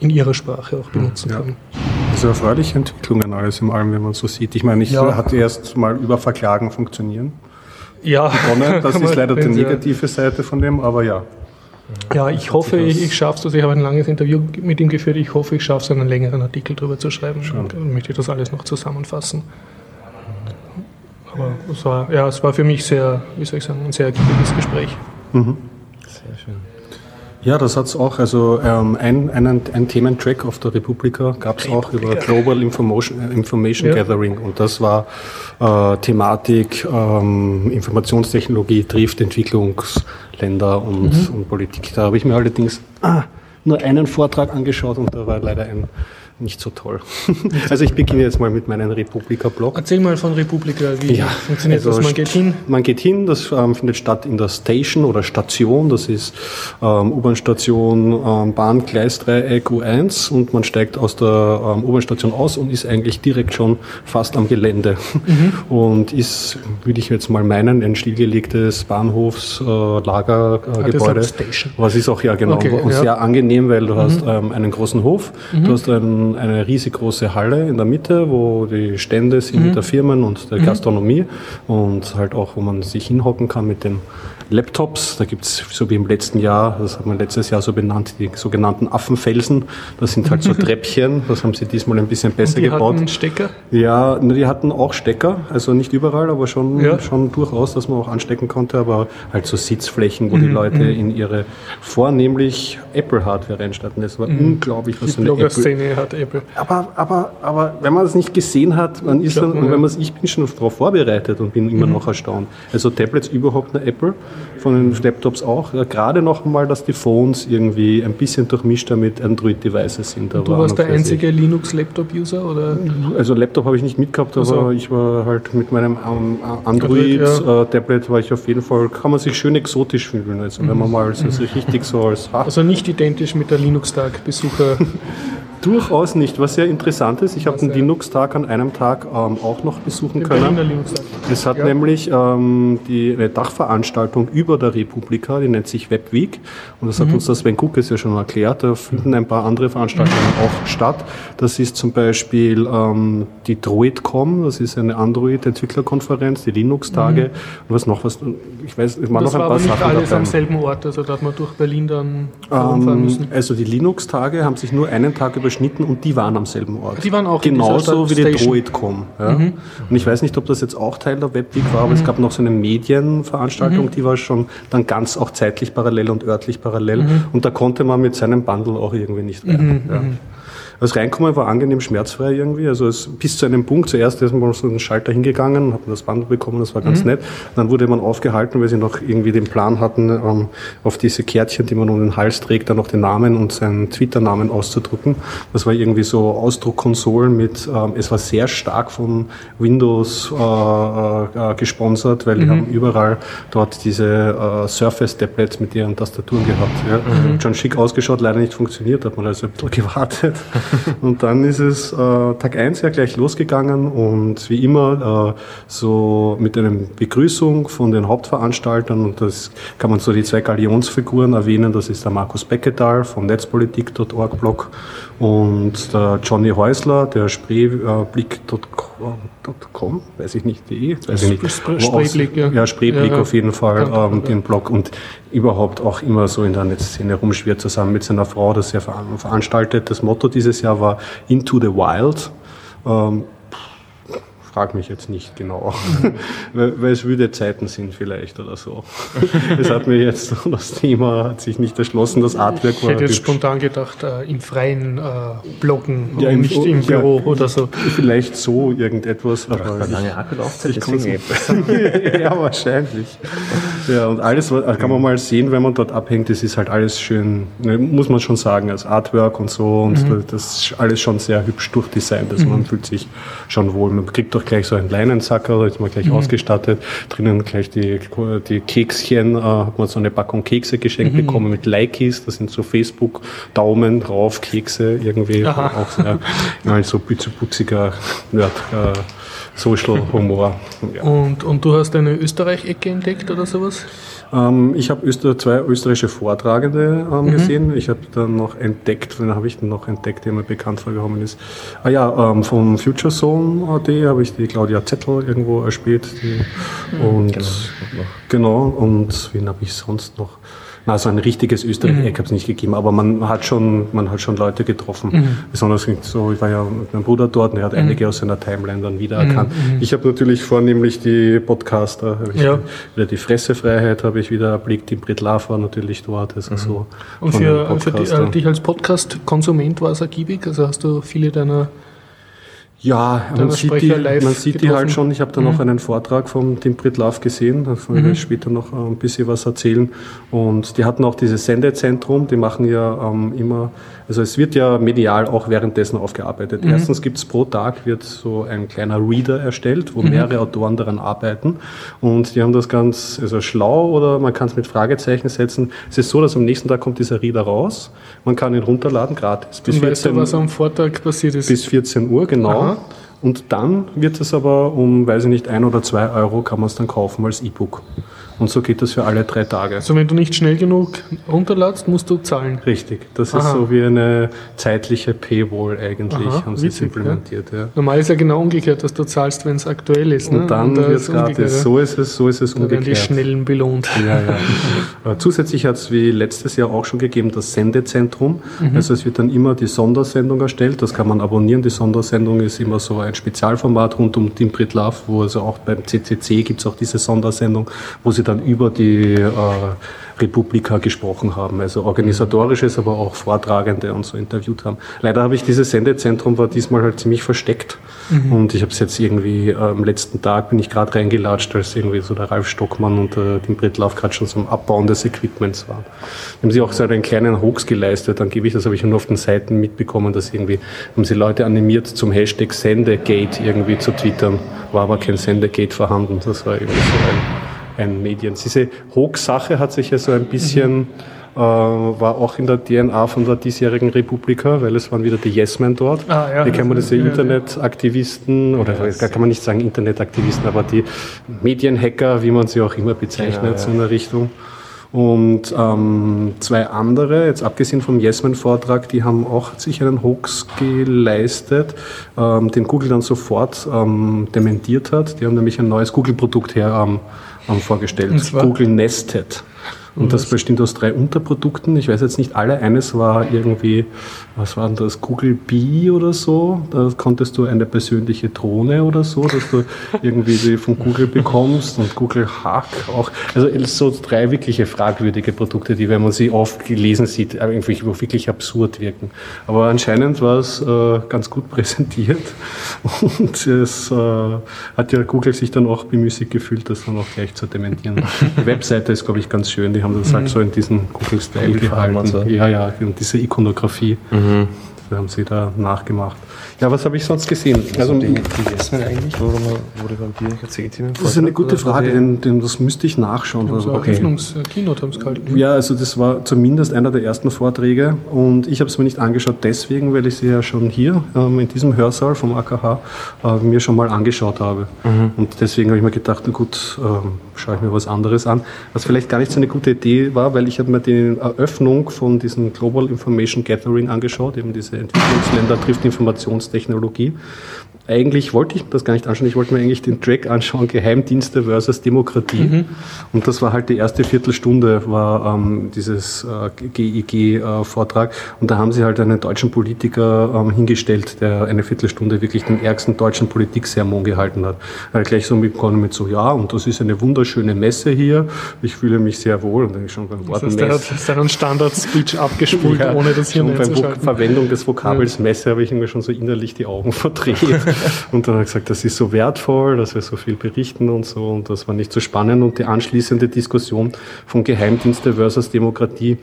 in ihrer Sprache auch benutzen ja. kann.
Also erfreuliche Entwicklungen alles im allem, wenn man so sieht. Ich meine, ich ja. hatte erst mal über Verklagen funktionieren.
Ja.
Begonnen. Das ist leider die negative Seite von dem, aber ja.
Ja, ich hoffe, ich, ich schaffe es. Also ich habe ein langes Interview mit ihm geführt. Ich hoffe, ich schaffe es, einen längeren Artikel darüber zu schreiben. Dann möchte ich das alles noch zusammenfassen. Aber es war, ja, es war für mich sehr, wie soll ich sagen, ein sehr ergiebiges Gespräch. Mhm.
Sehr schön. Ja, das hat es auch. Also ähm, ein, einen, ein Thementrack auf der Republika gab es auch über Global Information, äh, Information ja. Gathering. Und das war äh, Thematik ähm, Informationstechnologie trifft Entwicklungsländer und, mhm. und Politik. Da habe ich mir allerdings ah, nur einen Vortrag angeschaut und da war leider ein nicht so toll. also ich beginne jetzt mal mit meinem Republika-Blog.
Erzähl mal von Republika, wie
ja, funktioniert also das? Man geht hin? Man geht hin, das ähm, findet statt in der Station oder Station, das ist ähm, U-Bahn-Station ähm, Bahngleisdreieck U1 und man steigt aus der ähm, U-Bahn-Station aus und ist eigentlich direkt schon fast am Gelände mhm. und ist, würde ich jetzt mal meinen, ein stillgelegtes Bahnhofslagergebäude. Äh, ah, was ist auch, ja genau, okay, und ja. sehr angenehm, weil du mhm. hast ähm, einen großen Hof, mhm. du hast eine riesig große Halle in der Mitte, wo die Stände sind mhm. der Firmen und der mhm. Gastronomie und halt auch, wo man sich hinhocken kann mit den Laptops. Da gibt es, so wie im letzten Jahr, das hat man letztes Jahr so benannt, die sogenannten Affenfelsen. Das sind halt so Treppchen. Das haben sie diesmal ein bisschen besser und die gebaut.
Hatten Stecker?
Ja, die hatten auch Stecker. Also nicht überall, aber schon, ja. schon durchaus, dass man auch anstecken konnte. Aber halt so Sitzflächen, wo mhm. die Leute mhm. in ihre vornehmlich Apple-Hardware reinstatten. Das war mhm. unglaublich,
was die so eine Apple. hat Apple.
Aber, aber, aber wenn man es nicht gesehen hat, man ist dann, und wenn man ich bin schon darauf vorbereitet und bin immer mhm. noch erstaunt. Also Tablets überhaupt eine Apple von den Laptops auch. Ja, gerade noch einmal, dass die Phones irgendwie ein bisschen durchmischter mit Android-Devices sind.
Du warst der einzige Linux-Laptop-User?
Also Laptop habe ich nicht mitgehabt, aber also. ich war halt mit meinem ähm, Android-Tablet ja. war ich auf jeden Fall, kann man sich schön exotisch fühlen. Also mhm. wenn man mal so, so richtig so als...
Also nicht identisch mit der Linux-Tag-Besucher.
Durchaus nicht. Was sehr interessant ist, ich habe den Linux-Tag an einem Tag ähm, auch noch besuchen den können. Es hat ja. nämlich ähm, die, eine Dachveranstaltung über der Republika, die nennt sich WebWeek. Und das hat mhm. uns das Sven Kukes ja schon erklärt. Da finden ein paar andere Veranstaltungen mhm. auch statt. Das ist zum Beispiel ähm, die Droidcom, das ist eine Android-Entwicklerkonferenz, die Linux-Tage mhm. und was noch was. Ich weiß,
ich mache noch ein paar Sachen. Das war alles am selben Ort, also da hat man durch Berlin dann
herumfahren ähm, müssen. Also die Linux-Tage haben sich nur einen Tag über überschnitten und die waren am selben Ort.
Die waren auch
Genauso wie die Droidcom. Ja. Mhm. Und ich weiß nicht, ob das jetzt auch Teil der Webweek war, aber mhm. es gab noch so eine Medienveranstaltung, mhm. die war schon dann ganz auch zeitlich parallel und örtlich parallel. Mhm. Und da konnte man mit seinem Bundle auch irgendwie nicht rein. Mhm. Ja. Das Reinkommen war angenehm schmerzfrei irgendwie. Also es, bis zu einem Punkt, zuerst ist man so einen Schalter hingegangen, hat das Band bekommen, das war ganz mhm. nett. Dann wurde man aufgehalten, weil sie noch irgendwie den Plan hatten, ähm, auf diese Kärtchen, die man um den Hals trägt, dann noch den Namen und seinen Twitter-Namen auszudrucken. Das war irgendwie so Ausdruckkonsolen mit, ähm, es war sehr stark von Windows äh, äh, gesponsert, weil mhm. die haben überall dort diese äh, Surface-Tablets mit ihren Tastaturen gehabt. Ja. Mhm. Schon schick ausgeschaut, leider nicht funktioniert, hat man also ein bisschen gewartet. und dann ist es äh, Tag 1 ja gleich losgegangen und wie immer äh, so mit einer Begrüßung von den Hauptveranstaltern und das kann man so die zwei Galionsfiguren erwähnen, das ist der Markus Becketal vom Netzpolitik.org Blog und der Johnny Häusler, der Spreeblick.com, weiß ich nicht, die, weiß ich nicht. Spreeblick, ja. Ja, Spreeblick ja, auf jeden Fall, ähm, den Blog und überhaupt auch immer so in der Netzszene rumschwirrt, zusammen mit seiner Frau, das er veranstaltet. Das Motto dieses Jahr war Into the Wild. Ähm, frag mich jetzt nicht genau, weil, weil, es würde Zeiten sind vielleicht oder so. es hat mir jetzt das Thema hat sich nicht erschlossen, das Artwork
war. Ich hätte jetzt spontan gedacht, äh, im freien äh, Bloggen ja, und nicht im ja, Büro oder so.
Vielleicht so irgendetwas. Aber
eine lange Akkulaufzeit,
ja, wahrscheinlich. Ja, und alles kann man mal sehen, wenn man dort abhängt, das ist halt alles schön, ne, muss man schon sagen, als Artwork und so und mhm. das ist alles schon sehr hübsch durchdesignt, also mhm. man fühlt sich schon wohl. Man kriegt doch gleich so einen Leinensacker, da ist man gleich mhm. ausgestattet, drinnen gleich die, die Kekschen, äh, hat man so eine Packung Kekse geschenkt mhm. bekommen mit Likes, das sind so Facebook-Daumen drauf, Kekse irgendwie, Aha. auch sehr, ja, so putziger Nerd. Äh, Social Humor.
Ja. Und, und du hast eine Österreich-Ecke entdeckt oder sowas?
Ähm, ich habe Öster zwei österreichische Vortragende ähm, mhm. gesehen. Ich habe dann noch entdeckt, wen habe ich denn noch entdeckt, der mir bekannt vorgekommen ist? Ah ja, ähm, vom Future Zone AD habe ich die Claudia Zettel irgendwo erspielt. Die, mhm, und genau. genau, und wen habe ich sonst noch? Na, so ein richtiges Österreich-Eck mhm. habe es nicht gegeben, aber man hat schon, man hat schon Leute getroffen. Mhm. Besonders so, ich war ja mit meinem Bruder dort und er hat mhm. einige aus seiner Timeline dann wiedererkannt. Mhm. mhm. Ich habe natürlich vornehmlich die Podcaster, ja. wieder die Fressefreiheit habe ich wieder erblickt, die Brit Love war natürlich dort. Also mhm. so
und für, für die, äh, dich als Podcast-Konsument war es ergiebig? Also hast du viele deiner
ja, man sieht, die, man sieht die, halt schon. Ich habe da mhm. noch einen Vortrag vom Tim Britlaff gesehen, da wollte mhm. später noch ein bisschen was erzählen. Und die hatten auch dieses Sendezentrum, die machen ja ähm, immer also es wird ja medial auch währenddessen aufgearbeitet. Mhm. Erstens gibt es pro Tag wird so ein kleiner Reader erstellt, wo mhm. mehrere Autoren daran arbeiten. Und die haben das ganz also schlau oder man kann es mit Fragezeichen setzen. Es ist so, dass am nächsten Tag kommt dieser Reader raus. Man kann ihn runterladen, gratis.
Bis Und 14, weißt du, was am Vortag passiert ist?
Bis 14 Uhr, genau. Aha. Und dann wird es aber um, weiß ich nicht, ein oder zwei Euro kann man es dann kaufen als E-Book. Und so geht das für alle drei Tage.
Also wenn du nicht schnell genug runterladst, musst du zahlen.
Richtig. Das Aha. ist so wie eine zeitliche Paywall eigentlich, Aha, haben sie es implementiert. Ja. Ja.
Normal ist ja genau umgekehrt, dass du zahlst, wenn es aktuell ist.
Ne? Und dann wird es gratis. So ist es, so ist es
da umgekehrt. Werden die Schnellen belohnt.
Ja, ja. Zusätzlich hat es wie letztes Jahr auch schon gegeben das Sendezentrum. Mhm. Also es wird dann immer die Sondersendung erstellt. Das kann man abonnieren. Die Sondersendung ist immer so ein Spezialformat rund um Tim Brit Love, wo also auch beim CCC gibt es auch diese Sondersendung, wo sie dann über die äh, Republika gesprochen haben. Also organisatorisches, aber auch Vortragende und so interviewt haben. Leider habe ich dieses Sendezentrum war diesmal halt ziemlich versteckt. Mhm. Und ich habe es jetzt irgendwie äh, am letzten Tag bin ich gerade reingelatscht, als irgendwie so der Ralf Stockmann und äh, Tim Bretlauf gerade schon zum Abbauen des Equipments waren. Haben sie auch so einen kleinen Hoax geleistet, angeblich, das habe ich nur auf den Seiten mitbekommen, dass irgendwie haben sie Leute animiert zum Hashtag Sendegate irgendwie zu twittern, war aber kein Sendegate vorhanden. Das war irgendwie so ein ein Medien. Diese Hoax-Sache hat sich ja so ein bisschen, mhm. äh, war auch in der DNA von der diesjährigen Republika, weil es waren wieder die Yes-Men dort. Ah, ja, Hier kennen wir diese ja, Internetaktivisten, oder ja, kann man nicht sagen Internetaktivisten, aber die Medienhacker, wie man sie auch immer bezeichnet, so in der Richtung. Und ähm, zwei andere, jetzt abgesehen vom Yesman-Vortrag, die haben auch sich einen Hoax geleistet, ähm, den Google dann sofort ähm, dementiert hat. Die haben nämlich ein neues Google-Produkt her ähm, vorgestellt. Google Nested. Und das besteht aus drei Unterprodukten. Ich weiß jetzt nicht alle. Eines war irgendwie, was war denn das? Google Bee oder so. Da konntest du eine persönliche Drohne oder so, dass du irgendwie die von Google bekommst und Google Hack auch. Also so drei wirkliche fragwürdige Produkte, die, wenn man sie oft gelesen sieht, irgendwie wirklich absurd wirken. Aber anscheinend war es äh, ganz gut präsentiert und es äh, hat ja Google sich dann auch bemüßigt gefühlt, das dann auch gleich zu dementieren. Die Webseite ist, glaube ich, ganz schön. Die haben das halt so in diesen Google-Style gehalten. Ja, ja, und diese Ikonografie, mhm. Mm-hmm. Das haben sie da nachgemacht. Ja, was habe ich sonst gesehen?
Also, die, die Essen eigentlich, wo, wo die Vampire erzählt
Das ist eine gute Frage, denn, denn, das müsste ich nachschauen.
Also, okay. Eröffnungs-Keynote haben es gehalten.
Ja, also das war zumindest einer der ersten Vorträge und ich habe es mir nicht angeschaut deswegen, weil ich sie ja schon hier ähm, in diesem Hörsaal vom AKH äh, mir schon mal angeschaut habe. Mhm. Und deswegen habe ich mir gedacht, na gut, ähm, schaue ich mir was anderes an. Was vielleicht gar nicht so eine gute Idee war, weil ich habe mir die Eröffnung von diesem Global Information Gathering angeschaut, eben diese Entwicklungsländer trifft Informationstechnologie. Eigentlich wollte ich das gar nicht anschauen, ich wollte mir eigentlich den Track anschauen, Geheimdienste versus Demokratie. Mhm. Und das war halt die erste Viertelstunde, war ähm, dieses äh, GIG-Vortrag. Äh, und da haben sie halt einen deutschen Politiker ähm, hingestellt, der eine Viertelstunde wirklich den ärgsten deutschen Politiksermon gehalten hat. Er hat gleich so mitbekommen mit so, ja, und das ist eine wunderschöne Messe hier, ich fühle mich sehr wohl. Und dann schon beim Wort
das heißt, der hat seinen Standard-Speech abgespult, ja, ohne das hier
Beim Verwendung des Vokabels ja. Messe habe ich irgendwie schon so innerlich die Augen verdreht. und dann hat er gesagt, das ist so wertvoll, dass wir so viel berichten und so und das war nicht so spannend. Und die anschließende Diskussion von Geheimdienste versus Demokratie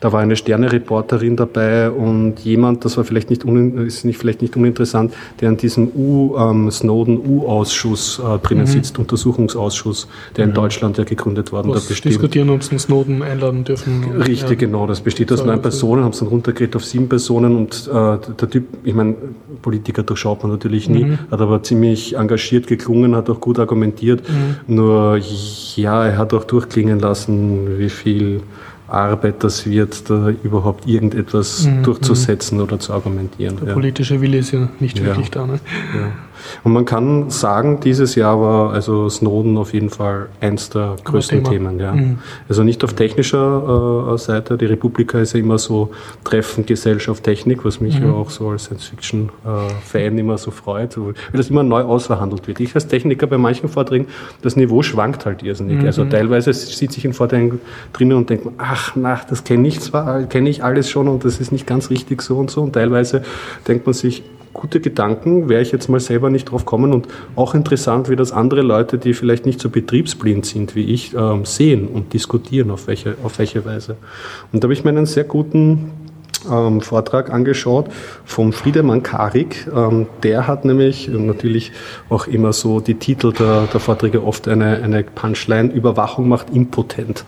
da war eine Sterne-Reporterin dabei und jemand, das war vielleicht nicht, ist nicht, vielleicht nicht uninteressant, der in diesem U, ähm, Snowden-U-Ausschuss äh, drinnen mhm. sitzt, Untersuchungsausschuss, der in mhm. Deutschland ja gegründet worden
ist. diskutieren, ob sie den Snowden einladen dürfen.
Richtig, ja. genau. Das besteht aus neun Personen, haben es dann runtergedreht auf sieben Personen und äh, der Typ, ich meine, Politiker durchschaut man natürlich nie, mhm. hat aber ziemlich engagiert geklungen, hat auch gut argumentiert. Mhm. Nur ja, er hat auch durchklingen lassen, wie viel Arbeit das wird, da überhaupt irgendetwas mhm. durchzusetzen oder zu argumentieren.
Der ja. politische Wille ist ja nicht wirklich da. Ne?
Ja. Und man kann sagen, dieses Jahr war also Snowden auf jeden Fall eins der größten Themen. Ja. Mhm. Also nicht auf technischer äh, Seite. Die Republika ist ja immer so Treffen Gesellschaft Technik, was mich mhm. ja auch so als Science-Fiction-Fan äh, immer so freut, weil das immer neu ausverhandelt wird. Ich als Techniker bei manchen Vorträgen, das Niveau schwankt halt irrsinnig. Mhm. Also teilweise sieht sich in Vorträgen drinnen und denkt ach, na, das kenne ich zwar, kenne ich alles schon und das ist nicht ganz richtig so und so. Und teilweise denkt man sich, gute Gedanken, wäre ich jetzt mal selber nicht drauf kommen und auch interessant, wie das andere Leute, die vielleicht nicht so betriebsblind sind wie ich, ähm, sehen und diskutieren, auf welche, auf welche Weise. Und da habe ich mir einen sehr guten ähm, Vortrag angeschaut vom Friedemann Karik. Ähm, der hat nämlich natürlich auch immer so die Titel der, der Vorträge oft eine, eine Punchline, Überwachung macht impotent.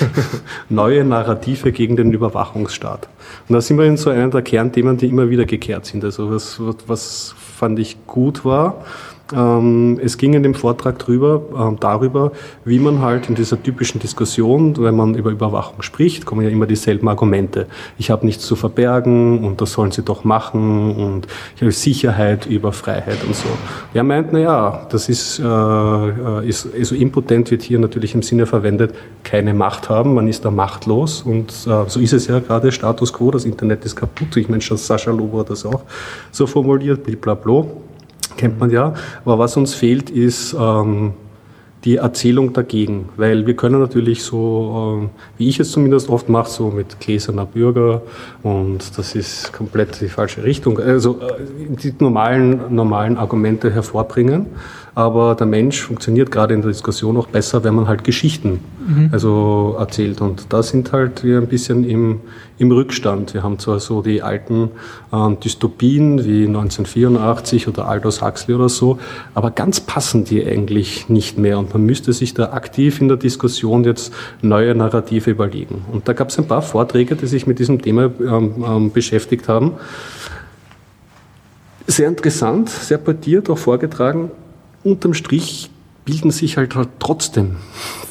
Neue Narrative gegen den Überwachungsstaat. Und da sind wir in so einem der Kernthemen, die immer wieder gekehrt sind. Also was, was fand ich gut war, es ging in dem Vortrag drüber, äh, darüber, wie man halt in dieser typischen Diskussion, wenn man über Überwachung spricht, kommen ja immer dieselben Argumente. Ich habe nichts zu verbergen und das sollen sie doch machen und ich habe Sicherheit über Freiheit und so. Er meint, na ja, das ist, äh, äh, ist also impotent wird hier natürlich im Sinne verwendet, keine Macht haben, man ist da machtlos und äh, so ist es ja gerade Status quo, das Internet ist kaputt. Ich meine, schon Sascha Lobo hat das auch so formuliert, blablabla kennt man ja. Aber was uns fehlt, ist ähm, die Erzählung dagegen, weil wir können natürlich so, ähm, wie ich es zumindest oft mache, so mit gläserner Bürger und das ist komplett die falsche Richtung, also äh, die normalen, normalen Argumente hervorbringen aber der Mensch funktioniert gerade in der Diskussion auch besser, wenn man halt Geschichten mhm. also erzählt. Und da sind halt wir ein bisschen im, im Rückstand. Wir haben zwar so die alten äh, Dystopien wie 1984 oder Aldous Huxley oder so, aber ganz passen die eigentlich nicht mehr. Und man müsste sich da aktiv in der Diskussion jetzt neue Narrative überlegen. Und da gab es ein paar Vorträge, die sich mit diesem Thema ähm, ähm, beschäftigt haben. Sehr interessant, sehr portiert, auch vorgetragen unterm Strich bilden sich halt, halt trotzdem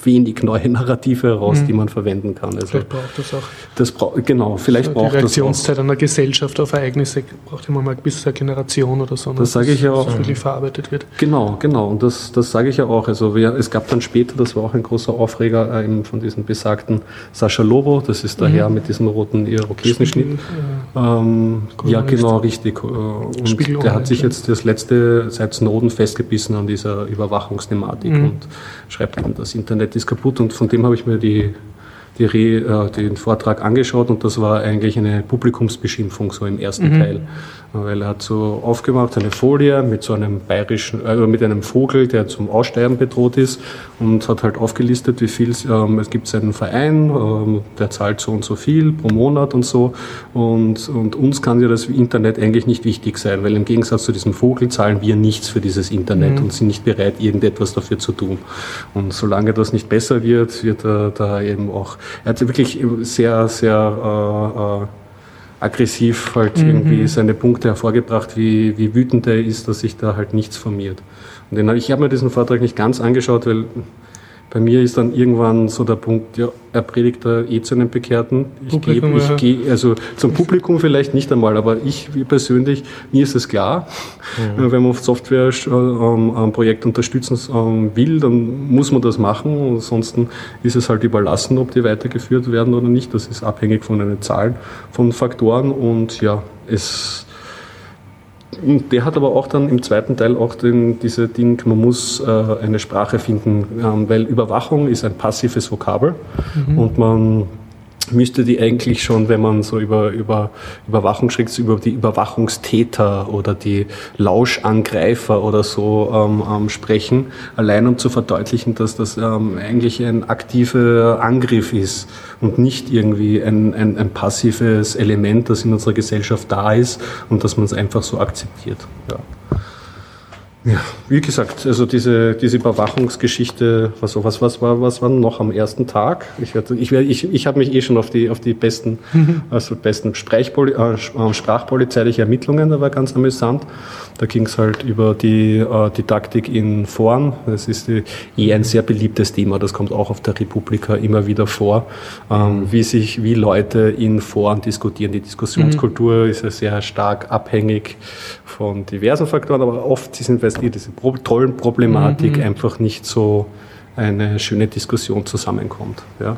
wenig neue Narrative heraus, mhm. die man verwenden kann.
Also vielleicht braucht das auch.
Das bra genau, vielleicht also braucht
die Reaktionszeit einer Gesellschaft auf Ereignisse braucht immer mal bis zur Generation oder so.
Ne? Das sage ich ja auch.
Das wirklich verarbeitet wird.
Genau, genau. Und das, das sage ich ja auch. Also wir, es gab dann später, das war auch ein großer Aufreger äh, von diesem besagten Sascha Lobo, das ist der mhm. Herr mit diesem roten Irokesenschnitt. Ja, ähm, ja, genau, richtig. Äh, und der hat sich jetzt das letzte seit Snowden festgebissen an dieser Überwachungsthematik mhm. und schreibt eben, das Internet ist kaputt und von dem habe ich mir die die, äh, den Vortrag angeschaut und das war eigentlich eine Publikumsbeschimpfung so im ersten mhm. Teil weil er hat so aufgemacht eine Folie mit so einem bayerischen, äh, mit einem Vogel, der zum Aussterben bedroht ist und hat halt aufgelistet, wie viel ähm, es gibt einen Verein, ähm, der zahlt so und so viel pro Monat und so und, und uns kann ja das Internet eigentlich nicht wichtig sein, weil im Gegensatz zu diesem Vogel zahlen wir nichts für dieses Internet mhm. und sind nicht bereit, irgendetwas dafür zu tun. Und solange das nicht besser wird, wird er da eben auch, er hat wirklich sehr, sehr äh, äh, aggressiv halt mhm. irgendwie seine Punkte hervorgebracht, wie, wie wütend er ist, dass sich da halt nichts formiert. Und den, ich habe mir diesen Vortrag nicht ganz angeschaut, weil bei mir ist dann irgendwann so der Punkt, ja, er predigt da eh zu einem Bekehrten. Ich gehe, ich gehe, also zum Publikum vielleicht nicht einmal, aber ich persönlich, mir ist es klar, mhm. wenn man Software ähm, ein Projekt unterstützen ähm, will, dann muss man das machen. Ansonsten ist es halt überlassen, ob die weitergeführt werden oder nicht. Das ist abhängig von einer Zahl von Faktoren und ja, es der hat aber auch dann im zweiten Teil auch den, diese Ding, man muss äh, eine Sprache finden, ähm, weil Überwachung ist ein passives Vokabel mhm. und man müsste die eigentlich schon, wenn man so über, über Überwachung schreckt, über die Überwachungstäter oder die Lauschangreifer oder so ähm, ähm, sprechen, allein um zu verdeutlichen, dass das ähm, eigentlich ein aktiver Angriff ist und nicht irgendwie ein, ein, ein passives Element, das in unserer Gesellschaft da ist und dass man es einfach so akzeptiert. Ja. Ja, wie gesagt, also diese, diese Überwachungsgeschichte, was, was, was, war, was war noch am ersten Tag? Ich, ich, ich, ich habe mich eh schon auf die, auf die besten, mhm. also besten Sprechpoli äh, sprachpolizeiliche Ermittlungen, da war ganz amüsant. Da ging es halt über die äh, Didaktik in Foren. Das ist die, eh ein sehr beliebtes Thema, das kommt auch auf der Republika immer wieder vor, ähm, wie sich, wie Leute in Foren diskutieren. Die Diskussionskultur mhm. ist ja sehr stark abhängig von diversen Faktoren, aber oft sind wir die diese tollen Problematik mhm. einfach nicht so eine schöne Diskussion zusammenkommt. Ja.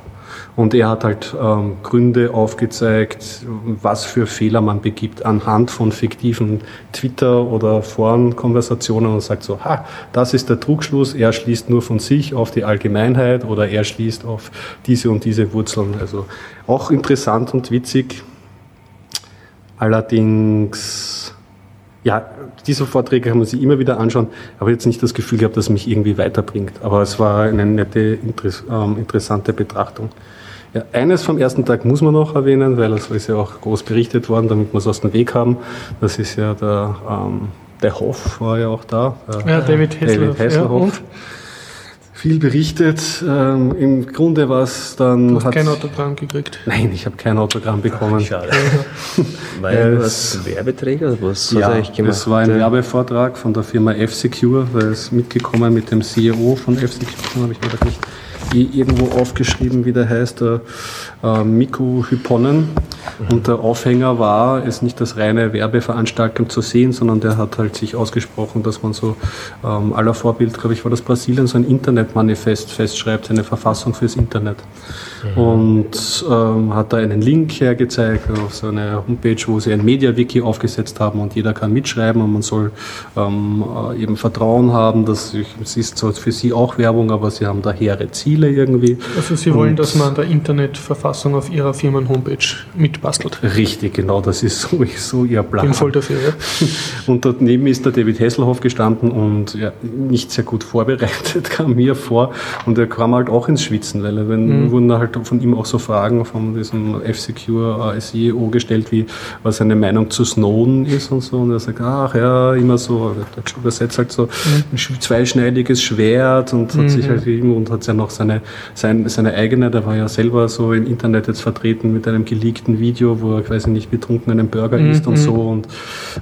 Und er hat halt ähm, Gründe aufgezeigt, was für Fehler man begibt anhand von fiktiven Twitter- oder Forenkonversationen und sagt so, ha, das ist der Trugschluss, er schließt nur von sich auf die Allgemeinheit oder er schließt auf diese und diese Wurzeln. Also auch interessant und witzig. Allerdings ja, diese Vorträge kann man sich immer wieder anschauen, aber jetzt nicht das Gefühl gehabt, dass es mich irgendwie weiterbringt. Aber es war eine nette, ähm, interessante Betrachtung. Ja, eines vom ersten Tag muss man noch erwähnen, weil es ist ja auch groß berichtet worden, damit wir es aus dem Weg haben. Das ist ja der, ähm, der Hoff war ja auch da.
Ja, David Hasselhoff. David Hasselhoff. Ja,
viel berichtet. Ähm, Im Grunde war es dann.
Du hast kein Autogramm gekriegt?
Nein, ich habe kein Autogramm bekommen.
Schade. Weil was Werbeträger? Was
ja, gemacht? Das war ein Werbevortrag von der Firma F-Secure. Da ist mitgekommen mit dem CEO von F-Secure, habe ich mir nicht irgendwo aufgeschrieben, wie der heißt, der äh, Miku Hyponen. Und der Aufhänger war, es nicht als reine Werbeveranstaltung zu sehen, sondern der hat halt sich ausgesprochen, dass man so ähm, aller Vorbild, glaube ich, war das Brasilien, so ein Internetmanifest festschreibt, eine Verfassung fürs Internet. Mhm. Und ähm, hat da einen Link hergezeigt auf so eine Homepage, wo sie ein Media-Wiki aufgesetzt haben und jeder kann mitschreiben und man soll ähm, äh, eben Vertrauen haben, dass ich, es ist zwar für sie auch Werbung, aber sie haben da hehre Ziele irgendwie.
Also sie wollen, und dass man an der Internetverfassung auf ihrer Firmen-Homepage mitbastelt.
Richtig, genau, das ist so, so ihr Plan.
Bin voll dafür, ja.
Und daneben ist der David Hesselhoff gestanden und ja, nicht sehr gut vorbereitet, kam mir vor. Und er kam halt auch ins Schwitzen, weil wenn, mhm. wurden halt von ihm auch so Fragen von diesem F-Secure äh, CEO gestellt, wie was seine Meinung zu Snowden ist und so. Und er sagt, ach ja, immer so, der übersetzt halt so mhm. ein zweischneidiges Schwert und hat mhm. sich halt und hat ja noch seine, sein, seine eigene, der war ja selber so im Internet jetzt vertreten mit einem geleakten Video, wo er quasi nicht betrunken einen Burger mhm. isst und so. Und,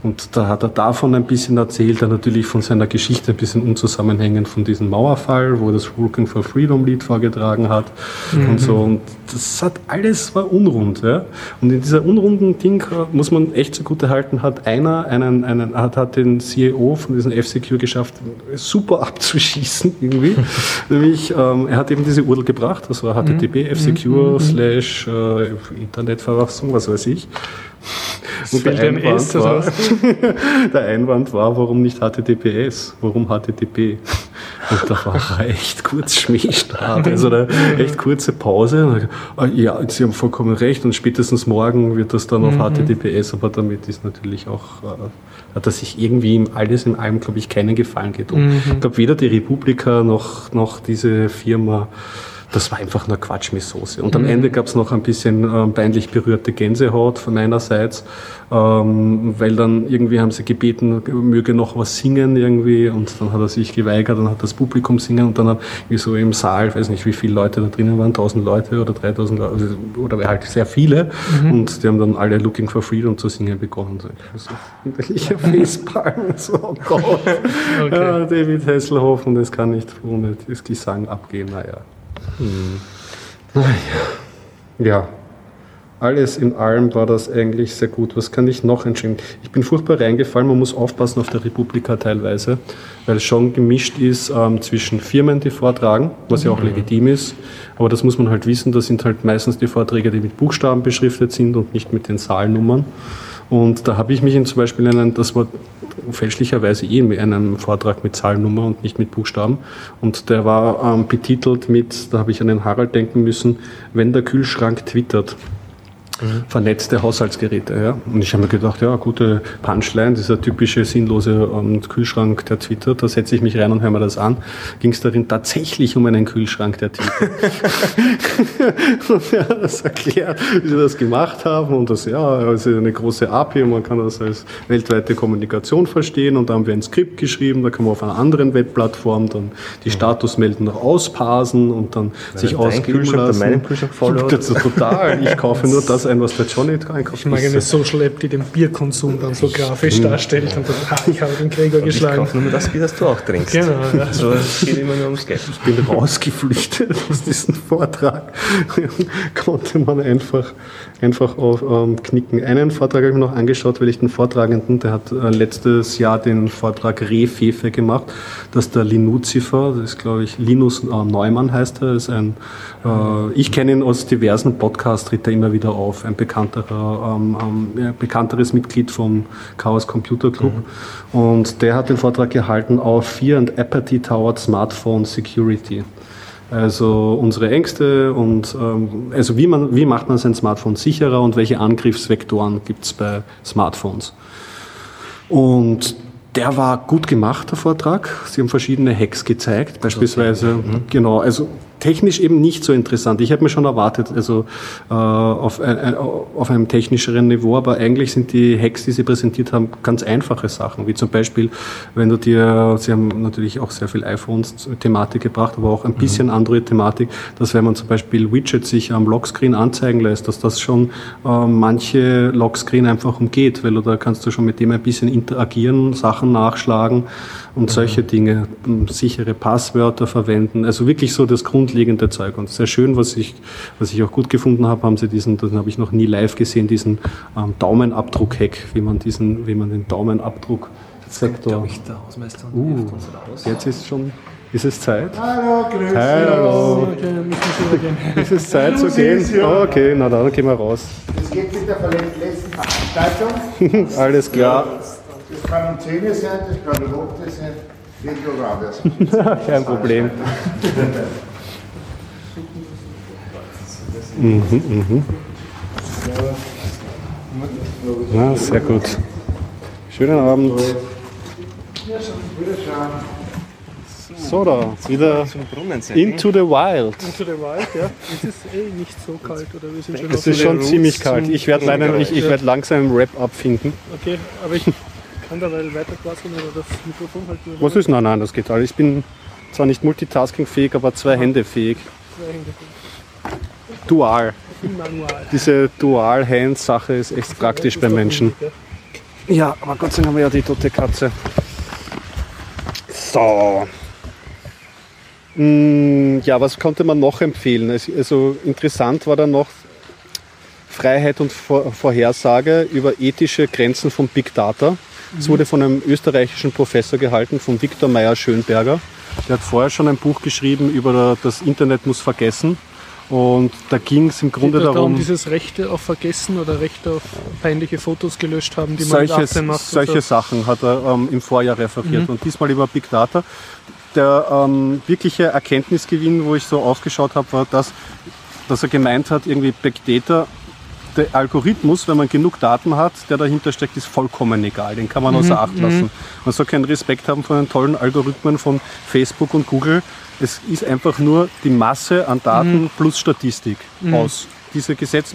und da hat er davon ein bisschen erzählt, dann natürlich von seiner Geschichte ein bisschen unzusammenhängend von diesem Mauerfall, wo er das Working for Freedom Lied vorgetragen hat mhm. und so und das hat alles war unrund. Ja? Und in dieser unrunden Ding muss man echt zugute halten, hat einer einen, einen hat, hat den CEO von diesem F-Secure geschafft, super abzuschießen irgendwie. Nämlich, ähm, er hat eben diese URL gebracht, das war http mhm. f-secure mhm. Slash äh, Internetverfassung, was weiß ich. Und der Einwand, war, der Einwand war, warum nicht HTTPS? Warum HTTP? Und da war er echt kurz Schmähstart, also eine echt kurze Pause. Ah, ja, Sie haben vollkommen recht und spätestens morgen wird das dann auf mhm. HTTPS, aber damit ist natürlich auch, äh, hat er sich irgendwie alles in allem, glaube ich, keinen Gefallen getan. Mhm. Ich glaube, weder die Republika noch, noch diese Firma das war einfach nur Quatsch mit Soße. Und am mhm. Ende gab es noch ein bisschen äh, peinlich berührte Gänsehaut von meinerseits, ähm, weil dann irgendwie haben sie gebeten, möge noch was singen irgendwie und dann hat er sich geweigert und hat das Publikum singen und dann hat wie so im Saal, weiß nicht wie viele Leute da drinnen waren, 1000 Leute oder 3000 Leute also, oder halt sehr viele mhm. und die haben dann alle Looking for Freedom zu singen begonnen. So, so wunderlicher Facepalm, so, oh Gott, okay. ja, David Hasselhoff und es kann nicht ohne das Gesang abgehen, naja. Hm. Naja. Ja, alles in allem war das eigentlich sehr gut. Was kann ich noch entscheiden? Ich bin furchtbar reingefallen. Man muss aufpassen auf der Republika teilweise, weil es schon gemischt ist ähm, zwischen Firmen, die vortragen, was ja auch mhm. legitim ist. Aber das muss man halt wissen. Das sind halt meistens die Vorträge, die mit Buchstaben beschriftet sind und nicht mit den Zahlnummern. Und da habe ich mich in zum Beispiel in einen, das war fälschlicherweise eh in einem Vortrag mit Zahlnummer und nicht mit Buchstaben. Und der war ähm, betitelt mit, da habe ich an den Harald denken müssen, wenn der Kühlschrank twittert mhm. vernetzte Haushaltsgeräte. Ja. Und ich habe mir gedacht, ja, gute Punchline, dieser typische sinnlose ähm, Kühlschrank, der twittert, da setze ich mich rein und höre mir das an. Ging es darin tatsächlich um einen Kühlschrank, der twittert. und er hat das erklärt, wie sie das gemacht haben und das, ja, also eine große API und man kann das als weltweite Kommunikation verstehen und da haben wir ein Skript geschrieben, da kann man auf einer anderen Webplattform dann die mhm. Statusmelden noch ausparsen und dann Weil sich ausgeben lassen. Meinem Kühlschrank das ist total. Ich kaufe nur das ein, was der Johnny einkauft.
Ich mag eine Social App, die den Bierkonsum dann so grafisch darstellt und dann, ha, ich habe den Gregor und geschlagen. Ich
kaufe nur das Bier, das du auch trinkst. Genau. Ja. So, es geht immer nur ums Geld.
Ich bin rausgeflüchtet aus diesem Vortrag. Konnte man einfach, einfach auf ähm, knicken. Einen Vortrag habe ich mir noch angeschaut, weil ich den Vortragenden, der hat äh, letztes Jahr den Vortrag Rehfefe gemacht. Das ist der Linuzifer, das ist glaube ich Linus äh, Neumann heißt er, ist ein, äh, ich kenne ihn aus diversen Podcasts, tritt er immer wieder auf ein bekannterer, ähm, ähm, bekannteres Mitglied vom Chaos Computer Club. Mhm. Und der hat den Vortrag gehalten auf Fear and Apathy Toward Smartphone Security. Also unsere Ängste und ähm, also wie, man, wie macht man sein Smartphone sicherer und welche Angriffsvektoren gibt es bei Smartphones. Und der war gut gemacht, der Vortrag. Sie haben verschiedene Hacks gezeigt, beispielsweise, okay. mhm. genau, also technisch eben nicht so interessant. Ich habe mir schon erwartet, also äh, auf, ein, auf einem technischeren Niveau, aber eigentlich sind die Hacks, die sie präsentiert haben, ganz einfache Sachen, wie zum Beispiel, wenn du dir, sie haben natürlich auch sehr viel iPhones-Thematik gebracht, aber auch ein mhm. bisschen mhm. Android-Thematik, dass wenn man zum Beispiel Widgets sich am Lockscreen anzeigen lässt, dass das schon äh, manche Lockscreen einfach umgeht, weil da kannst du schon mit dem ein bisschen interagieren, Sachen nachschlagen und solche Dinge, sichere Passwörter verwenden. Also wirklich so das grundlegende Zeug. Und sehr schön, was ich, was ich auch gut gefunden habe, haben sie diesen, das habe ich noch nie live gesehen, diesen ähm, Daumenabdruck-Hack, wie man diesen, wie man den Daumenabdruck Sektor. Ich, der Hausmeister uh, jetzt ist schon, ist es Zeit?
Hallo, grüß Hallo.
ist es Zeit zu gehen? Oh, okay, na dann gehen wir raus.
Es geht mit der verletzten Veranstaltung.
Alles klar.
Das kann um 10 Uhr sein, das kann um 8 Uhr sein, wie du.
Kein Problem. mhm, mhm. Na, sehr gut. Schönen Abend. So, da, wieder into the wild.
Into the wild, ja. Es ist eh nicht so kalt, oder wir sind
schon Es ist schon ziemlich kalt. Ich werde leider, ich, ich werde langsam im Rap abfinden.
Okay, aber ich kann dabei weiter quasseln oder das Mikrofon halten?
Was ist? Nein, nein, das geht alles. Ich bin zwar nicht multitaskingfähig, aber zwei Hände fähig. Zwei Hände fähig. Dual. Diese Dual-Hand-Sache ist echt praktisch bei Menschen. Ja, aber Gott sei Dank haben wir ja die tote Katze. So. Hm, ja, was konnte man noch empfehlen? Also interessant war dann noch Freiheit und Vorhersage über ethische Grenzen von Big Data. Es wurde von einem österreichischen Professor gehalten, von Viktor Meyer-Schönberger. Der hat vorher schon ein Buch geschrieben über das Internet muss vergessen. Und da ging es im Grunde darum. darum
dieses Rechte auf Vergessen oder Rechte auf peinliche Fotos gelöscht haben, die
man solche, macht. Solche so. Sachen hat er ähm, im Vorjahr referiert. Mhm. Und diesmal über Big Data. Der ähm, wirkliche Erkenntnisgewinn, wo ich so aufgeschaut habe, war, dass, dass er gemeint hat, irgendwie Big Data der Algorithmus, wenn man genug Daten hat, der dahinter steckt, ist vollkommen egal. Den kann man außer Acht lassen. Man soll keinen Respekt haben vor den tollen Algorithmen von Facebook und Google. Es ist einfach nur die Masse an Daten plus Statistik aus. Diese
Das Gesetz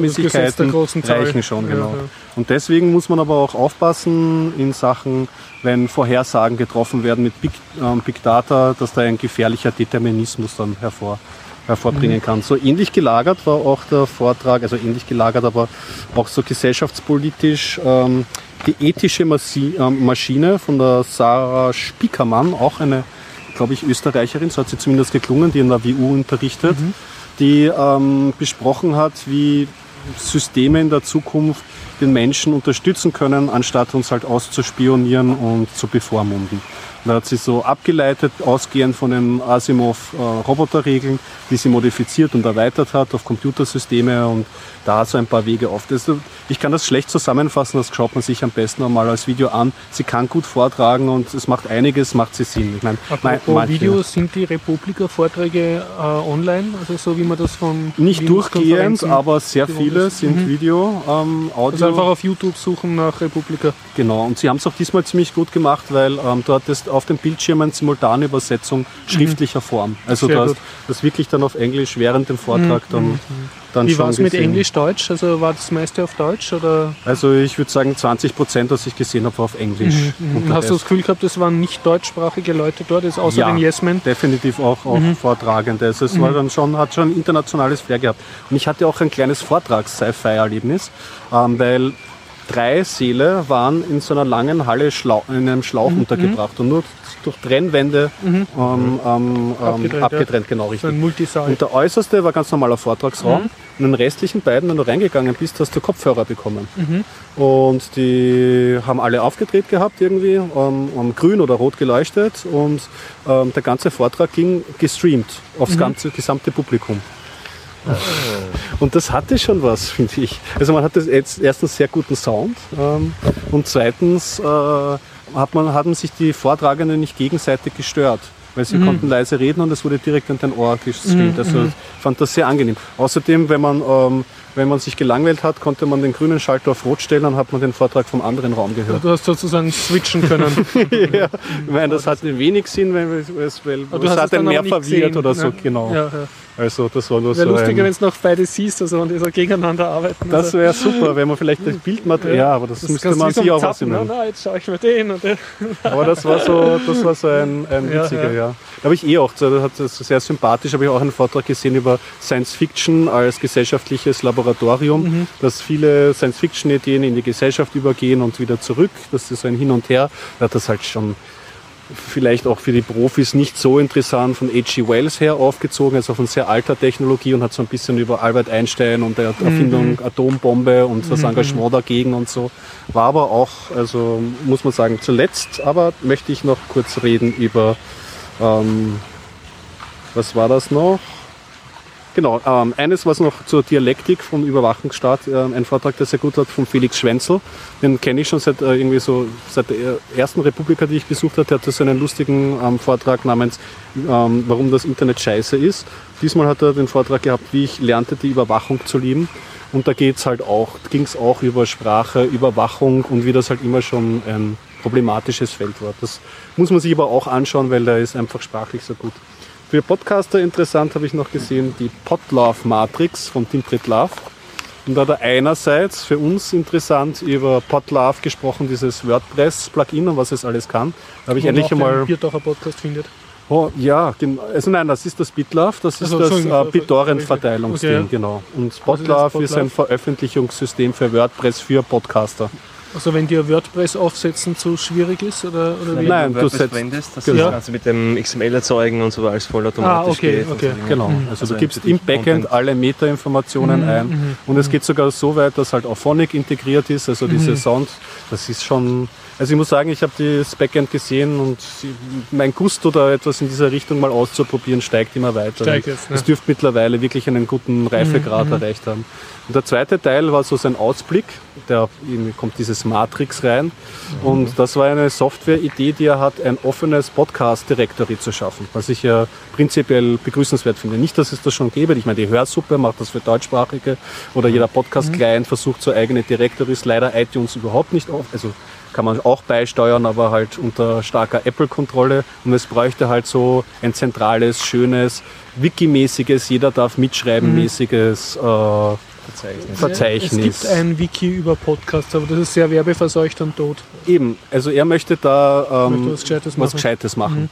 reichen schon,
Ja,
genau.
ja.
Und deswegen muss man aber auch aufpassen in Sachen, wenn Vorhersagen getroffen werden mit Big, ähm, Big Data, dass da ein gefährlicher Determinismus dann hervor, hervorbringen
Mhm.
kann. So ähnlich gelagert war auch der Vortrag, also ähnlich gelagert, aber auch so gesellschaftspolitisch ähm, die ethische ähm, Maschine von der Sarah Spiekermann, auch eine, glaube ich, Österreicherin, so hat sie zumindest geklungen, die in der WU unterrichtet, die ähm, besprochen hat, wie Systeme in der Zukunft den Menschen unterstützen können, anstatt uns halt auszuspionieren und zu bevormunden. Da hat sie so abgeleitet, ausgehend von den Asimov-Roboterregeln, die sie modifiziert und erweitert hat auf Computersysteme und da so ein paar Wege auf. Ich kann das schlecht zusammenfassen, das schaut man sich am besten einmal als Video an. Sie kann gut vortragen und es macht einiges, macht sie Sinn. Ich meine, manche-
Videos, sind die Republika-Vorträge äh, online? Also so wie man das von
nicht durchgehend, aber sehr viele sind
Mhm.
Video, ähm, Audio.
Also einfach auf YouTube suchen nach Republika.
Genau, und sie haben es auch diesmal ziemlich gut gemacht, weil ähm, dort ist auf dem Bildschirm eine Simultanübersetzung schriftlicher Form. Also
Sehr
du hast
gut.
das wirklich dann auf Englisch während dem Vortrag dann, dann
Wie war es mit. Englisch-Deutsch? Also war das meiste auf Deutsch? Oder
Also ich würde sagen 20 Prozent, was ich gesehen habe, war auf Englisch. Und der
hast du das Gefühl gehabt, es waren nicht deutschsprachige Leute dort, ist außer
Ja.
den Yes-Men?
definitiv auch, auch Vortragende. Also es war dann schon, hat schon ein internationales Flair gehabt. Und ich hatte auch ein kleines Vortrags-Sci-Fi-Erlebnis, ähm, weil drei Säle waren in so einer langen Halle Schlau in einem Schlauch untergebracht und nur durch Trennwände ähm, ähm, ähm,
Abgetrennt,
abgetrennt,
ja.
genau
So
richtig.
Multisaal.
Und der äußerste war ganz normaler Vortragsraum. Und in den restlichen beiden, wenn du reingegangen bist, hast du Kopfhörer bekommen. Und die haben alle aufgedreht gehabt irgendwie, ähm, grün oder rot geleuchtet. Und ähm, der ganze Vortrag ging gestreamt aufs ganze gesamte Publikum. Und das hatte schon was, finde ich. Also man hatte jetzt erstens sehr guten Sound ähm, und zweitens äh, hat man, haben sich die Vortragenden nicht gegenseitig gestört. Weil sie konnten leise reden und es wurde direkt an dein Ohr gestreamt. Also ich fand das sehr angenehm. Außerdem, wenn man, ähm, wenn man sich gelangweilt hat, konnte man den grünen Schalter auf Rot stellen, dann hat man den Vortrag vom anderen Raum gehört.
Du hast sozusagen switchen können.
ja, ich meine, das hat wenig Sinn, weil, es- weil
Aber du
es
hast
hat einen mehr verwirrt oder so,
ne?
genau.
Ja, ja.
Also das war nur
Wäre
so
lustiger, wenn es noch beide siehst also, und die so gegeneinander arbeiten.
Das wäre super, wenn man vielleicht das Bildmaterial, ja, aber das,
das
müsste man sich auch ausnehmen.
na, na, jetzt schaue ich mir den und den.
Aber das war so, das war so ein, ein
Ja,
witziger,
ja.
ja. Da habe ich eh auch, das hat das sehr sympathisch, habe ich auch einen Vortrag gesehen über Science Fiction als gesellschaftliches Laboratorium,
Mhm.
dass viele Science Fiction Ideen in die Gesellschaft übergehen und wieder zurück. Das ist so ein Hin und Her. Da hat das halt schon vielleicht auch für die Profis nicht so interessant von H.G. Wells her aufgezogen, also von sehr alter Technologie und hat so ein bisschen über Albert Einstein und der Erfindung Atombombe und das Engagement dagegen und so. War aber auch, also muss man sagen, zuletzt, aber möchte ich noch kurz reden über, ähm, was war das noch? Genau, ähm, eines was noch zur Dialektik vom Überwachungsstaat, ähm, ein Vortrag, der sehr gut hat, von Felix Schwenzel. Den kenne ich schon seit äh, irgendwie so seit der ersten Republika, die ich besucht habe. Der hatte so einen lustigen ähm, Vortrag namens ähm, Warum das Internet scheiße ist. Diesmal hat er den Vortrag gehabt, wie ich lernte, die Überwachung zu lieben. Und da geht's halt auch, ging es auch über Sprache, Überwachung und wie das halt immer schon ein problematisches Feld war. Das muss man sich aber auch anschauen, weil der ist einfach sprachlich so gut. Für Podcaster interessant habe ich noch gesehen die Podlove Matrix von Tim Pritlove. Und da hat er einerseits für uns interessant über Podlove gesprochen, dieses WordPress-Plugin und was es alles kann. Da habe ich
man
endlich einmal.
Biertaucher Podcast findet.
Oh, ja, gen- also nein, das ist das BitLove, das ist
Also,
das äh, BitTorrent-Verteilungsding,
Okay,
genau. Und
ist das
Podlove ist ein? Veröffentlichungssystem für WordPress für Podcaster.
Also wenn dir WordPress aufsetzen zu schwierig ist oder, oder wie?
Nein, du
WordPress
setzt-
verwendest, das
genau.
das Ganze mit dem XML erzeugen und so alles vollautomatisch
Ah, okay, okay.
so.
Genau,
Mhm.
also,
Also
du gibst im Backend
Content.
alle Meta-Informationen ein und es geht sogar so weit, dass halt auch Phonic integriert ist, also diese Sound, das ist schon, also ich muss sagen, ich habe das Backend gesehen und mein Gusto da etwas in dieser Richtung mal auszuprobieren steigt immer weiter.
Steigt
Und
jetzt, ne?
Es dürfte mittlerweile wirklich einen guten Reifegrad erreicht haben. Und der zweite Teil war so sein Ausblick, irgendwie kommt dieses Matrix rein. Und das war eine Software-Idee, die er hat, ein offenes Podcast-Directory zu schaffen, was ich ja prinzipiell begrüßenswert finde. Nicht, dass es das schon gäbe. Ich meine, die Hörsuppe macht das für Deutschsprachige oder jeder Podcast-Client versucht so eigene Directories. Leider iTunes überhaupt nicht auf. Also kann man auch beisteuern, aber halt unter starker Apple-Kontrolle. Und es bräuchte halt so ein zentrales, schönes, Wiki-mäßiges, jeder darf mitschreiben, mäßiges äh,
Verzeichnis.
Verzeichnis.
Es gibt ein Wiki über Podcasts, aber das ist sehr werbeverseucht und tot.
Eben, also er möchte da ähm,
Möchte was Gescheites
was
machen. Mhm.
Gescheites machen.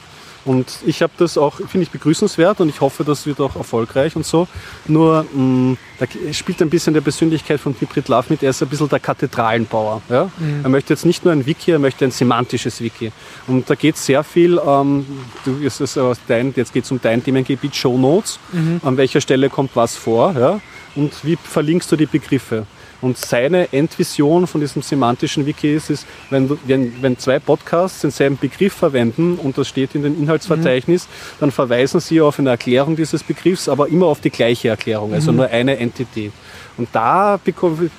Und ich habe das auch, finde ich begrüßenswert und ich hoffe, das wird auch erfolgreich und so. Nur mh, da spielt ein bisschen der Persönlichkeit von Hybrid Love mit. Er ist ein bisschen der Kathedralenbauer. Ja?
Mhm.
Er möchte jetzt nicht nur ein Wiki, er möchte ein semantisches Wiki. Und da geht sehr viel, ähm, du, es ist dein, jetzt geht es um dein Themengebiet, Show Notes.
Mhm.
An welcher Stelle kommt was vor? Ja? Und wie verlinkst du die Begriffe? Und seine Endvision von diesem semantischen Wiki ist, ist wenn, wenn, wenn zwei Podcasts denselben Begriff verwenden und das steht in dem Inhaltsverzeichnis, dann verweisen sie auf eine Erklärung dieses Begriffs, aber immer auf die gleiche Erklärung, also nur eine Entität. Und da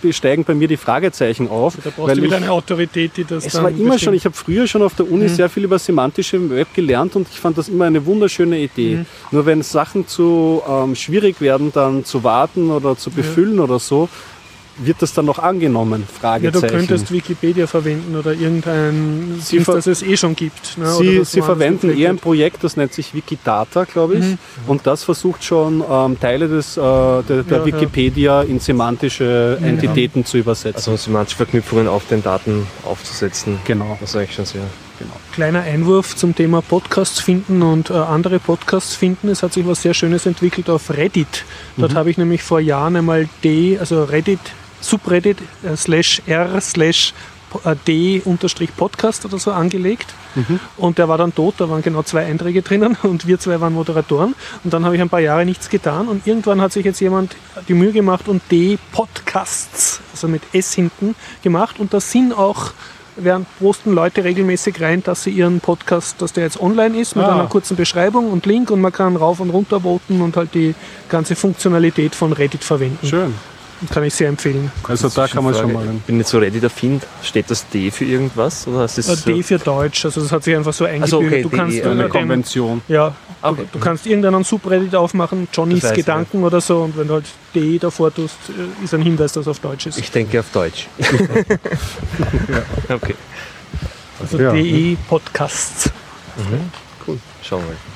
steigen bei mir die Fragezeichen auf.
Da brauchst du wieder eine Autorität, die das
Es war immer schon,
bestimmt.
ich habe früher schon auf der Uni sehr viel über semantische Web gelernt und ich fand das immer eine wunderschöne Idee. Nur wenn Sachen zu ähm, schwierig werden, dann zu warten oder zu befüllen oder so, wird das dann noch angenommen?
Ja,
Fragezeichen.
du könntest Wikipedia verwenden oder irgendein
Sie
Dienst,
ver-
das es eh schon gibt. Ne?
Sie, Sie verwenden eher ein. Projekt, das nennt sich Wikidata, glaube ich. Und das versucht schon ähm, Teile des, äh, der, der
Ja, ja.
Wikipedia in semantische Entitäten zu übersetzen.
Also semantische Verknüpfungen auf den Daten aufzusetzen.
Genau.
Das ist eigentlich schon sehr.
Kleiner Einwurf zum Thema Podcasts finden und äh, andere Podcasts finden. Es hat sich was sehr Schönes entwickelt auf Reddit. Dort habe ich nämlich vor Jahren einmal D, also Reddit, Subreddit äh, slash R slash äh, D unterstrich Podcast oder so angelegt. Und der war dann tot, da waren genau zwei Einträge drinnen und wir zwei waren Moderatoren. Und dann habe ich ein paar Jahre nichts getan und irgendwann hat sich jetzt jemand die Mühe gemacht und D Podcasts, also mit S hinten, gemacht. Und da sind auch während posten Leute regelmäßig rein, dass sie ihren Podcast, dass der jetzt online ist, mit
Ah.
einer kurzen Beschreibung und Link und man kann rauf und runter voten und halt die ganze Funktionalität von Reddit verwenden.
Schön.
Kann ich sehr empfehlen.
Also da kann man schon mal.
Ich bin nicht so Reddit-affin. Steht das D für irgendwas? Oder ist
Äh,
es
D für Deutsch, also das hat sich einfach so eingebürgert.
okay,
du
D,
kannst
ja,
unter
Eine
dem,
Konvention.
ja,
Okay.
du, du kannst irgendeinen Subreddit aufmachen, Johnnys
Das heißt,
Gedanken oder so und wenn du halt D davor tust, äh, ist ein Hinweis, dass es auf Deutsch ist.
Ich denke auf Deutsch. Okay,
Also
Ja.
DE Podcasts.
schauen wir.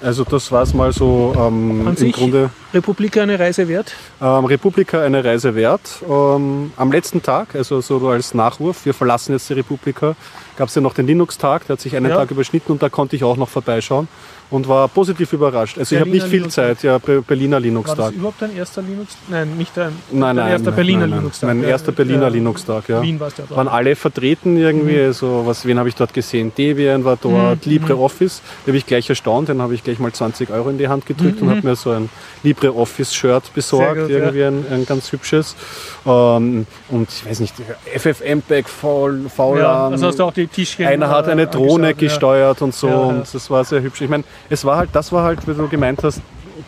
Also das war es mal so ähm,
An
im
sich
Grunde
Republika eine Reise wert?
ähm, Republika eine Reise wert. Ähm, am letzten Tag, also so als Nachwurf, wir verlassen jetzt die Republika, gab es ja noch den Linux-Tag, der hat sich einen
Ja.
Tag überschnitten und da konnte ich auch noch vorbeischauen und war positiv überrascht. Also ich habe
Berliner
nicht viel
Linux-Tag.
Zeit, ja, Be- Berliner
War das
Linux-Tag.
überhaupt dein erster Linux? Nein, nicht dein,
Nein,
dein
nein,
erster
nein,
Berliner. Linux-Tag.
Mein
Ja,
erster Berliner
ja,
Linux-Tag, ja.
Wien warst du ja
waren alle vertreten irgendwie. Also was, wen habe ich dort gesehen? Debian war dort, LibreOffice. Da habe ich gleich erstaunt, dann habe ich gleich mal 20 Euro in die Hand gedrückt und habe mir so ein LibreOffice-Shirt besorgt,
gut,
irgendwie ein, ein ganz hübsches. Ähm, und ich weiß nicht, FFmpeg, VLAN.
Ja, also hast du auch die Tischchen.
Einer hat
äh,
eine Drohne gesteuert und so und das war sehr hübsch. Ich meine, es war halt, das war halt, wie du gemeint hast,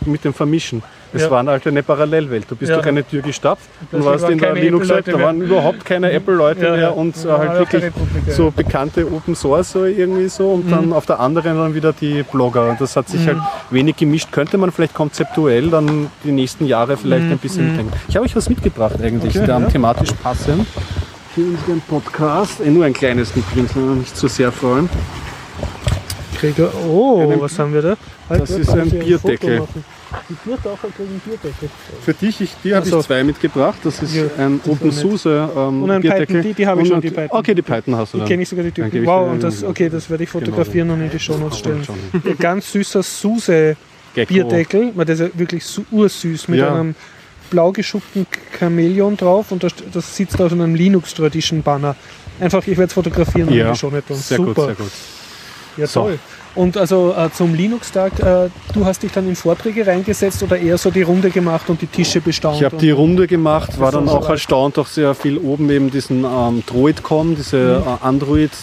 mit dem Vermischen. Es
Ja.
war halt eine Parallelwelt. Du bist
Ja.
durch eine Tür gestapft und warst in der Linux-Welt,
Apple-Leute
da waren überhaupt keine Apple-Leute
Ja,
mehr und äh,
Ja,
halt wirklich so bekannte Open Source so irgendwie so und
Mhm.
dann auf der anderen dann wieder die Blogger. Und das hat sich halt wenig gemischt. Könnte man vielleicht konzeptuell dann die nächsten Jahre vielleicht ein bisschen mitdenken. Ich habe euch was mitgebracht eigentlich,
Mhm. Okay, ja.
thematisch passend. Für unseren Podcast. Eh, nur ein kleines mitbringen, nicht zu sehr freuen.
Krieger. Oh,
Einen-
was haben wir da?
Das ist ein Bierdeckel.
Die Biertaucher kriegen Bierdeckel.
Für dich, ich, die habe
Also-
ich zwei mitgebracht. Das ist
Ja,
ein
das war
OpenSUSE ähm,
Und ein
Bierdeckel.
Python, die- die habe ich schon,
Und-
die Python.
Okay, die Python hast du
Die
dann.
kenne ich sogar die Typen. Wow,
dir
und das, okay, das werde ich
Genau.
fotografieren und in die Shownotes stellen. Ein ganz süßer Suse. Bierdeckel, weil der ist ja wirklich ursüß mit
Ja.
einem blau geschuppten Chamäleon drauf und das, das sitzt auf einem Linux Tradition Banner. Einfach, ich werde es fotografieren
Ja,
Shownotes tun.
sehr
Super.
gut, sehr gut.
Ja,
So.
Und also äh, zum Linux-Tag, äh, du hast dich dann in Vorträge reingesetzt oder eher so die Runde gemacht und die Tische bestaunt?
Ich habe die Runde gemacht, war dann auch erstaunt, auch sehr viel oben eben diesen ähm, DroidCon, diese
Mhm.
äh,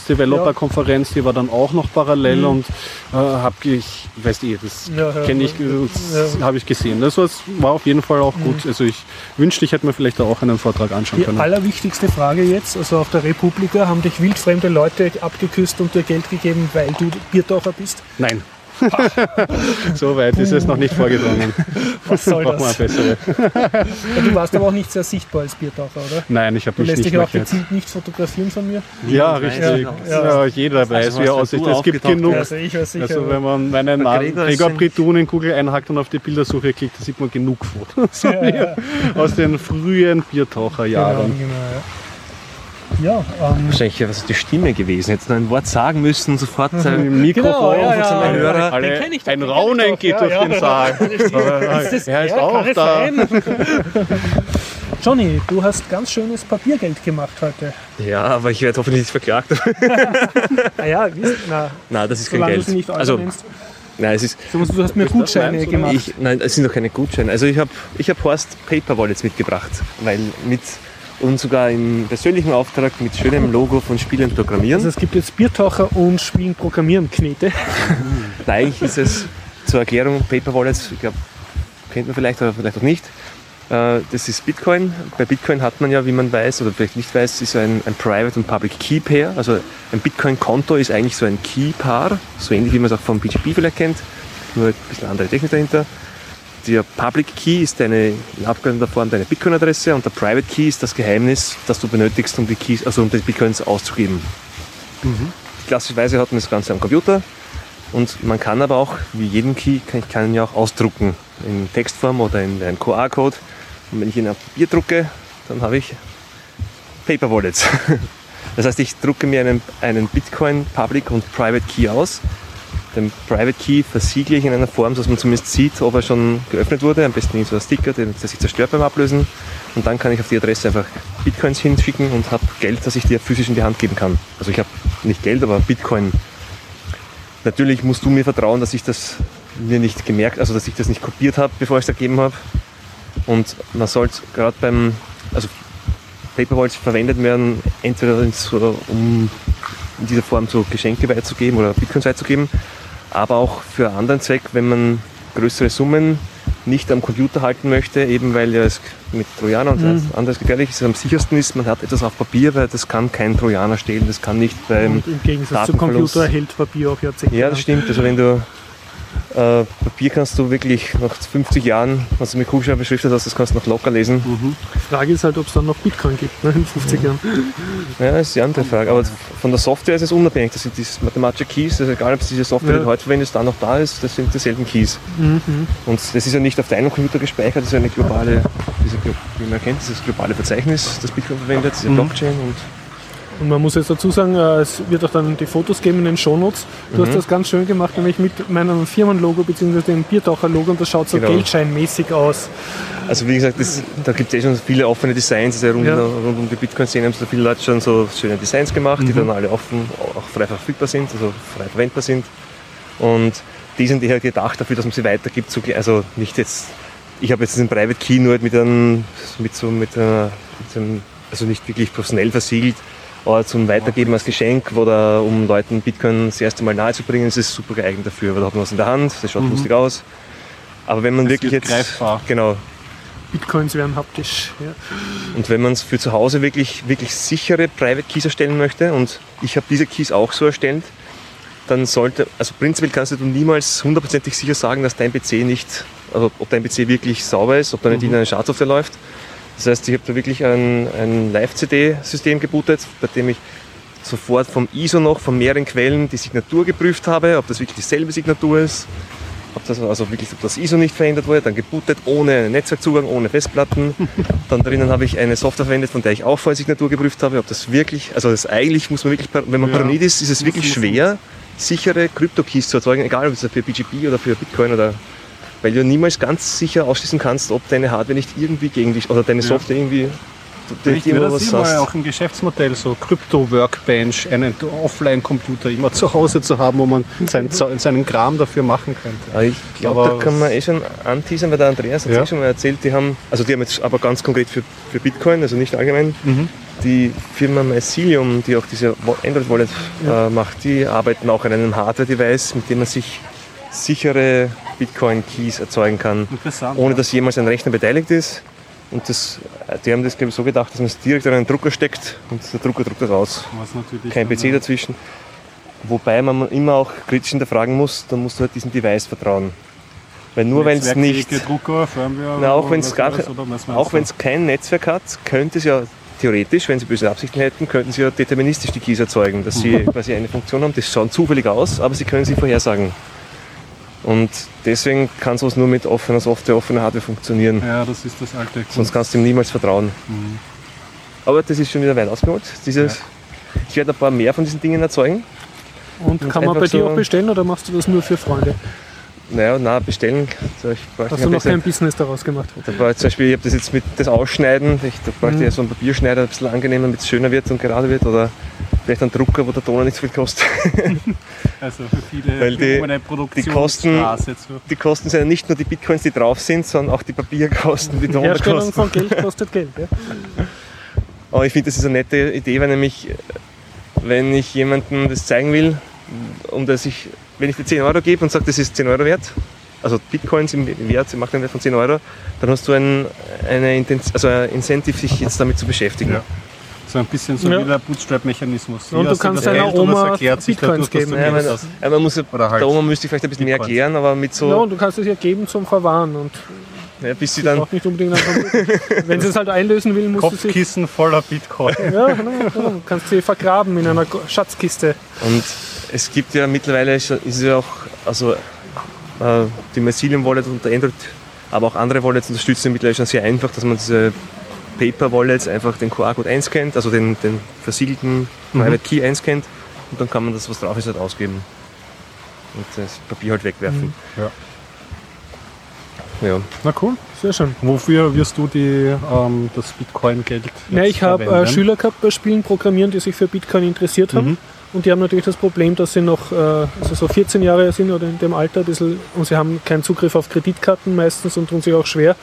Android-Developer-Konferenz, die war dann auch noch parallel und äh, habe ich, weißt du, das
Mhm. Ja, ja,
kenne ich, das habe ich gesehen. Das war, war auf jeden Fall auch gut. Also ich wünschte, ich hätte mir vielleicht auch einen Vortrag anschauen
Die
können.
allerwichtigste Frage jetzt, also auf der Republika haben dich wildfremde Leute abgeküsst und dir Geld gegeben, weil du Biertaucher bist.
Nein. so weit ist es noch nicht vorgedrungen.
Was soll
Brauchen
das?
bessere.
Ja, du warst aber auch nicht sehr sichtbar als Biertaucher, oder?
Nein, ich habe
Du
mich
lässt
nicht
dich auch gezielt nicht fotografieren von mir.
Ja, richtig. Ja, jeder weiß,
Also
wie er aussieht.
du
Es gibt genug.
ja.
Also ich weiß sicher.
Also wenn man meinen Namen
Gregor
Britun in Google einhackt und auf die Bildersuche klickt, da sieht man genug Fotos aus den frühen
genau,
Biertaucherjahren.
genau, ja. Ja, ähm,
Wahrscheinlich was ist die Stimme gewesen. Hättest du ein Wort sagen müssen und sofort sagen,
Im Mikrofon,
Genau, ja, ja, ja,
Hörer.
alle,
ich doch,
ein Raunen
doch,
geht
ja,
durch
ja.
den Saal.
ist das,
er ist
ja,
auch da.
sein? Johnny, du hast ganz schönes Papiergeld gemacht heute.
ja, aber ich werde hoffentlich nicht verklagt.
Ah ja, wisst, na,
Nein, das ist kein Geld. Also, nein, es ist,
Du, du hast mir Gutscheine gemacht.
ich, nein, es sind doch keine Gutscheine. Also ich habe ich hab Horst Paper Wallets mitgebracht, weil mit und sogar im persönlichen Auftrag mit schönem Logo von Spielen Programmieren.
Also es gibt jetzt Biertaucher und Spielen Programmieren Knete.
Nein, eigentlich ist es zur Erklärung Paper Wallets, ich glaube, kennt man vielleicht oder vielleicht auch nicht. Äh, Das ist Bitcoin. Bei Bitcoin hat man ja, wie man weiß oder vielleicht nicht weiß, ist ein, ein Private und Public Key Pair. Also ein Bitcoin-Konto ist eigentlich so ein Key-Paar, so ähnlich wie man es auch vom PGP vielleicht kennt, nur ein bisschen andere Technik dahinter. Der Public Key ist deine, in abgewandelter Form deine Bitcoin-Adresse und der Private Key ist das Geheimnis, das du benötigst, um die, Keys, also um die Bitcoins auszugeben. Klassischerweise hat man das Ganze am Computer und man kann aber auch, wie jeden Key, kann, ich kann ihn ja auch ausdrucken in Textform oder in einen QR-Code. Und wenn ich ihn auf Papier drucke, dann habe ich Paper Wallets. Das heißt, ich drucke mir einen, einen Bitcoin Public und Private Key aus. Den Private Key versiegle ich in einer Form, dass man zumindest sieht, ob er schon geöffnet wurde. Am besten so ein Sticker, der sich zerstört beim Ablösen. Und dann kann ich auf die Adresse einfach Bitcoins hinschicken und habe Geld, das ich dir physisch in die Hand geben kann. Also ich habe nicht Geld, aber Bitcoin. Natürlich musst du mir vertrauen, dass ich das mir nicht gemerkt, also dass ich das nicht kopiert habe, bevor ich es ergeben habe. Und man sollte gerade beim, also Paperwalls verwendet werden, entweder so, um in dieser Form so Geschenke weiterzugeben oder Bitcoins weiterzugeben, aber auch für einen anderen Zweck, wenn man größere Summen nicht am Computer halten möchte, eben weil ja es mit Trojaner und
Mhm.
anderes gefährlich ist, am sichersten ist, man hat etwas auf Papier, weil das kann kein Trojaner stehlen, das kann nicht beim
Und im Gegensatz zum. Computer hält Papier auch Jahrzehnte.
Ja, das stimmt. Also wenn du äh, Papier kannst du wirklich nach 50 Jahren, was du mit Kugelschreiber beschriftet hast, das kannst du noch locker lesen.
Die Frage ist halt, ob es dann noch Bitcoin gibt ne, in 50 Jahren.
Ja, das ist die andere Frage. Aber von der Software ist es unabhängig. Das sind diese mathematische Keys. Also egal, ob diese Software,
Ja.
die du heute verwendest, da noch da ist, das sind dieselben Keys.
Mhm.
Und das ist ja nicht auf deinem Computer gespeichert, das ist ja eine globale, diese, wie man kennt, dieses globale Verzeichnis, das Bitcoin verwendet, diese Blockchain. Und
Und man muss jetzt dazu sagen, äh, es wird auch dann die Fotos geben in den Shownotes. Du
Mhm.
hast das ganz schön gemacht, nämlich mit meinem Firmenlogo bzw. dem Biertaucher-Logo und das schaut so
Genau.
geldscheinmäßig aus.
Also wie gesagt, das, da gibt es eh schon viele offene Designs, also rund,
Ja.
rund um die Bitcoin-Szene haben so viele Leute schon so schöne Designs gemacht,
Mhm.
die dann alle offen, auch frei verfügbar sind, also frei verwendbar sind. Und die sind eher gedacht dafür, dass man sie weitergibt. So, also nicht jetzt, ich habe jetzt einen Private Key nur mit einem, mit so, mit, einer, mit einem, also nicht wirklich professionell versiegelt, aber zum Weitergeben als Geschenk oder um Leuten Bitcoin das erste Mal nahezubringen, ist es super geeignet dafür, weil da hat man was in der Hand, das schaut lustig aus. Aber wenn man wirklich
wird
jetzt
greifbar.
genau
Bitcoins werden haptisch. Ja.
und wenn man es für zu Hause wirklich, wirklich sichere Private Keys erstellen möchte, und ich habe diese Keys auch so erstellt, dann sollte, also prinzipiell kannst du niemals hundertprozentig sicher sagen, dass dein PC nicht, also ob dein PC wirklich sauber ist, ob da nicht in eine Schadsoftware läuft. Das heißt, ich habe da wirklich ein, ein Live-CD-System gebootet, bei dem ich sofort vom ISO noch von mehreren Quellen die Signatur geprüft habe, ob das wirklich dieselbe Signatur ist, ob das, also wirklich ob das ISO nicht verändert wurde, dann gebootet ohne Netzwerkzugang, ohne Festplatten. Dann drinnen habe ich eine Software verwendet, von der ich auch vorher Signatur geprüft habe, ob das wirklich, also das eigentlich muss man wirklich, wenn man
Ja.
paranoid ist, ist es wirklich schwer, sichere Krypto-Keys zu erzeugen, egal ob es für BGP oder für Bitcoin oder weil du niemals ganz sicher ausschließen kannst, ob deine Hardware nicht irgendwie gegen dich oder deine Software irgendwie
ich will das immer auch ein Geschäftsmodell, so Krypto-Workbench, einen Offline-Computer immer zu Hause zu haben, wo man seinen, seinen Kram dafür machen könnte.
Aber ich glaube, da kann man eh schon anteasern, weil der Andreas hat ja. eh schon mal erzählt, die haben, also die haben jetzt aber ganz konkret für, für Bitcoin, also nicht allgemein, mhm. die Firma Mycelium, die auch diese Android-Wallet ja. äh, macht, die arbeiten auch an einem Hardware-Device, mit dem man sich sichere Bitcoin-Keys erzeugen kann, ohne dass jemals ein Rechner beteiligt ist. Und das, die haben das glaube ich, so gedacht, dass man es direkt in einen Drucker steckt und der Drucker druckt das raus. Kein PC dazwischen. Wobei man immer auch kritisch hinterfragen muss, dann musst du halt diesem Device vertrauen. Weil nur wenn es nicht.
Drucker, Firmware,
na, auch wenn es auch wenn es kein Netzwerk hat, könnte es ja theoretisch, wenn sie böse Absichten hätten, könnten sie ja deterministisch die Keys erzeugen, dass sie quasi eine Funktion haben. Das schaut zufällig aus, aber sie können sie vorhersagen. Und deswegen kann sowas nur mit offener Software, offener Hardware funktionieren.
Ja, das ist das alte.
Sonst kannst du ihm niemals vertrauen. Mhm. Aber das ist schon wieder weit ausgeholt. Dieses, ja. Ich werde ein paar mehr von diesen Dingen erzeugen.
Und, Und kann man bei so dir auch bestellen oder machst du das nur für Freunde?
Naja, na bestellen.
So, ich Hast du noch kein Business daraus gemacht?
Da war zum Beispiel, ich habe das jetzt mit das Ausschneiden, ich, da bräuchte mhm. ja so einen Papierschneider, ein bisschen angenehmer, damit es schöner wird und gerade wird. Oder vielleicht einen Drucker, wo der Toner nicht so viel kostet.
also für viele
Weil die, die, Kosten, die Kosten sind ja nicht nur die Bitcoins, die drauf sind, sondern auch die Papierkosten, die
Toner Herstellung von Geld kostet Geld. Ja.
Aber ich finde, das ist eine nette Idee, weil nämlich, wenn ich jemandem das zeigen will, um dass ich, wenn ich dir 10 Euro gebe und sage, das ist 10 Euro wert, also Bitcoins im Wert, im Marktwert von 10 Euro, dann hast du ein, eine also ein Incentive, sich jetzt damit zu beschäftigen. Ja.
So ein bisschen so ja. wie der Bootstrap-Mechanismus.
Und du kannst deiner Oma Bitcoins geben.
Ja, meine, ja, man muss ja, halt der Oma müsste ich vielleicht ein bisschen Bitcoins. mehr erklären, aber mit so...
Ja, und du kannst es ja geben zum Verwahren. Und
ja, bis sie dann...
nicht unbedingt Wenn sie es halt einlösen will, musst
Kopfkissen du Kopfkissen voller Bitcoin.
ja, genau, genau. Du kannst sie vergraben in einer Schatzkiste.
Und es gibt ja mittlerweile, ist es ja auch, also äh, die Mycelium Wallet und der Android, aber auch andere Wallets unterstützen mittlerweile schon sehr einfach, dass man diese Paper Wallets einfach den QR-Code einscannt, also den, den versiegelten mhm. Private Key einscannt und dann kann man das, was drauf ist, halt ausgeben und das Papier halt wegwerfen. Mhm.
Ja. Ja. Na cool, sehr schön. Wofür wirst du die, ähm, das Bitcoin-Geld
Ja, ich habe äh, Schüler gehabt bei Spielen programmieren, die sich für Bitcoin interessiert haben. Mhm. Und die haben natürlich das Problem, dass sie noch äh, also so 14 Jahre sind oder in dem Alter bisschen, und sie haben keinen Zugriff auf Kreditkarten meistens und tun sich auch schwer,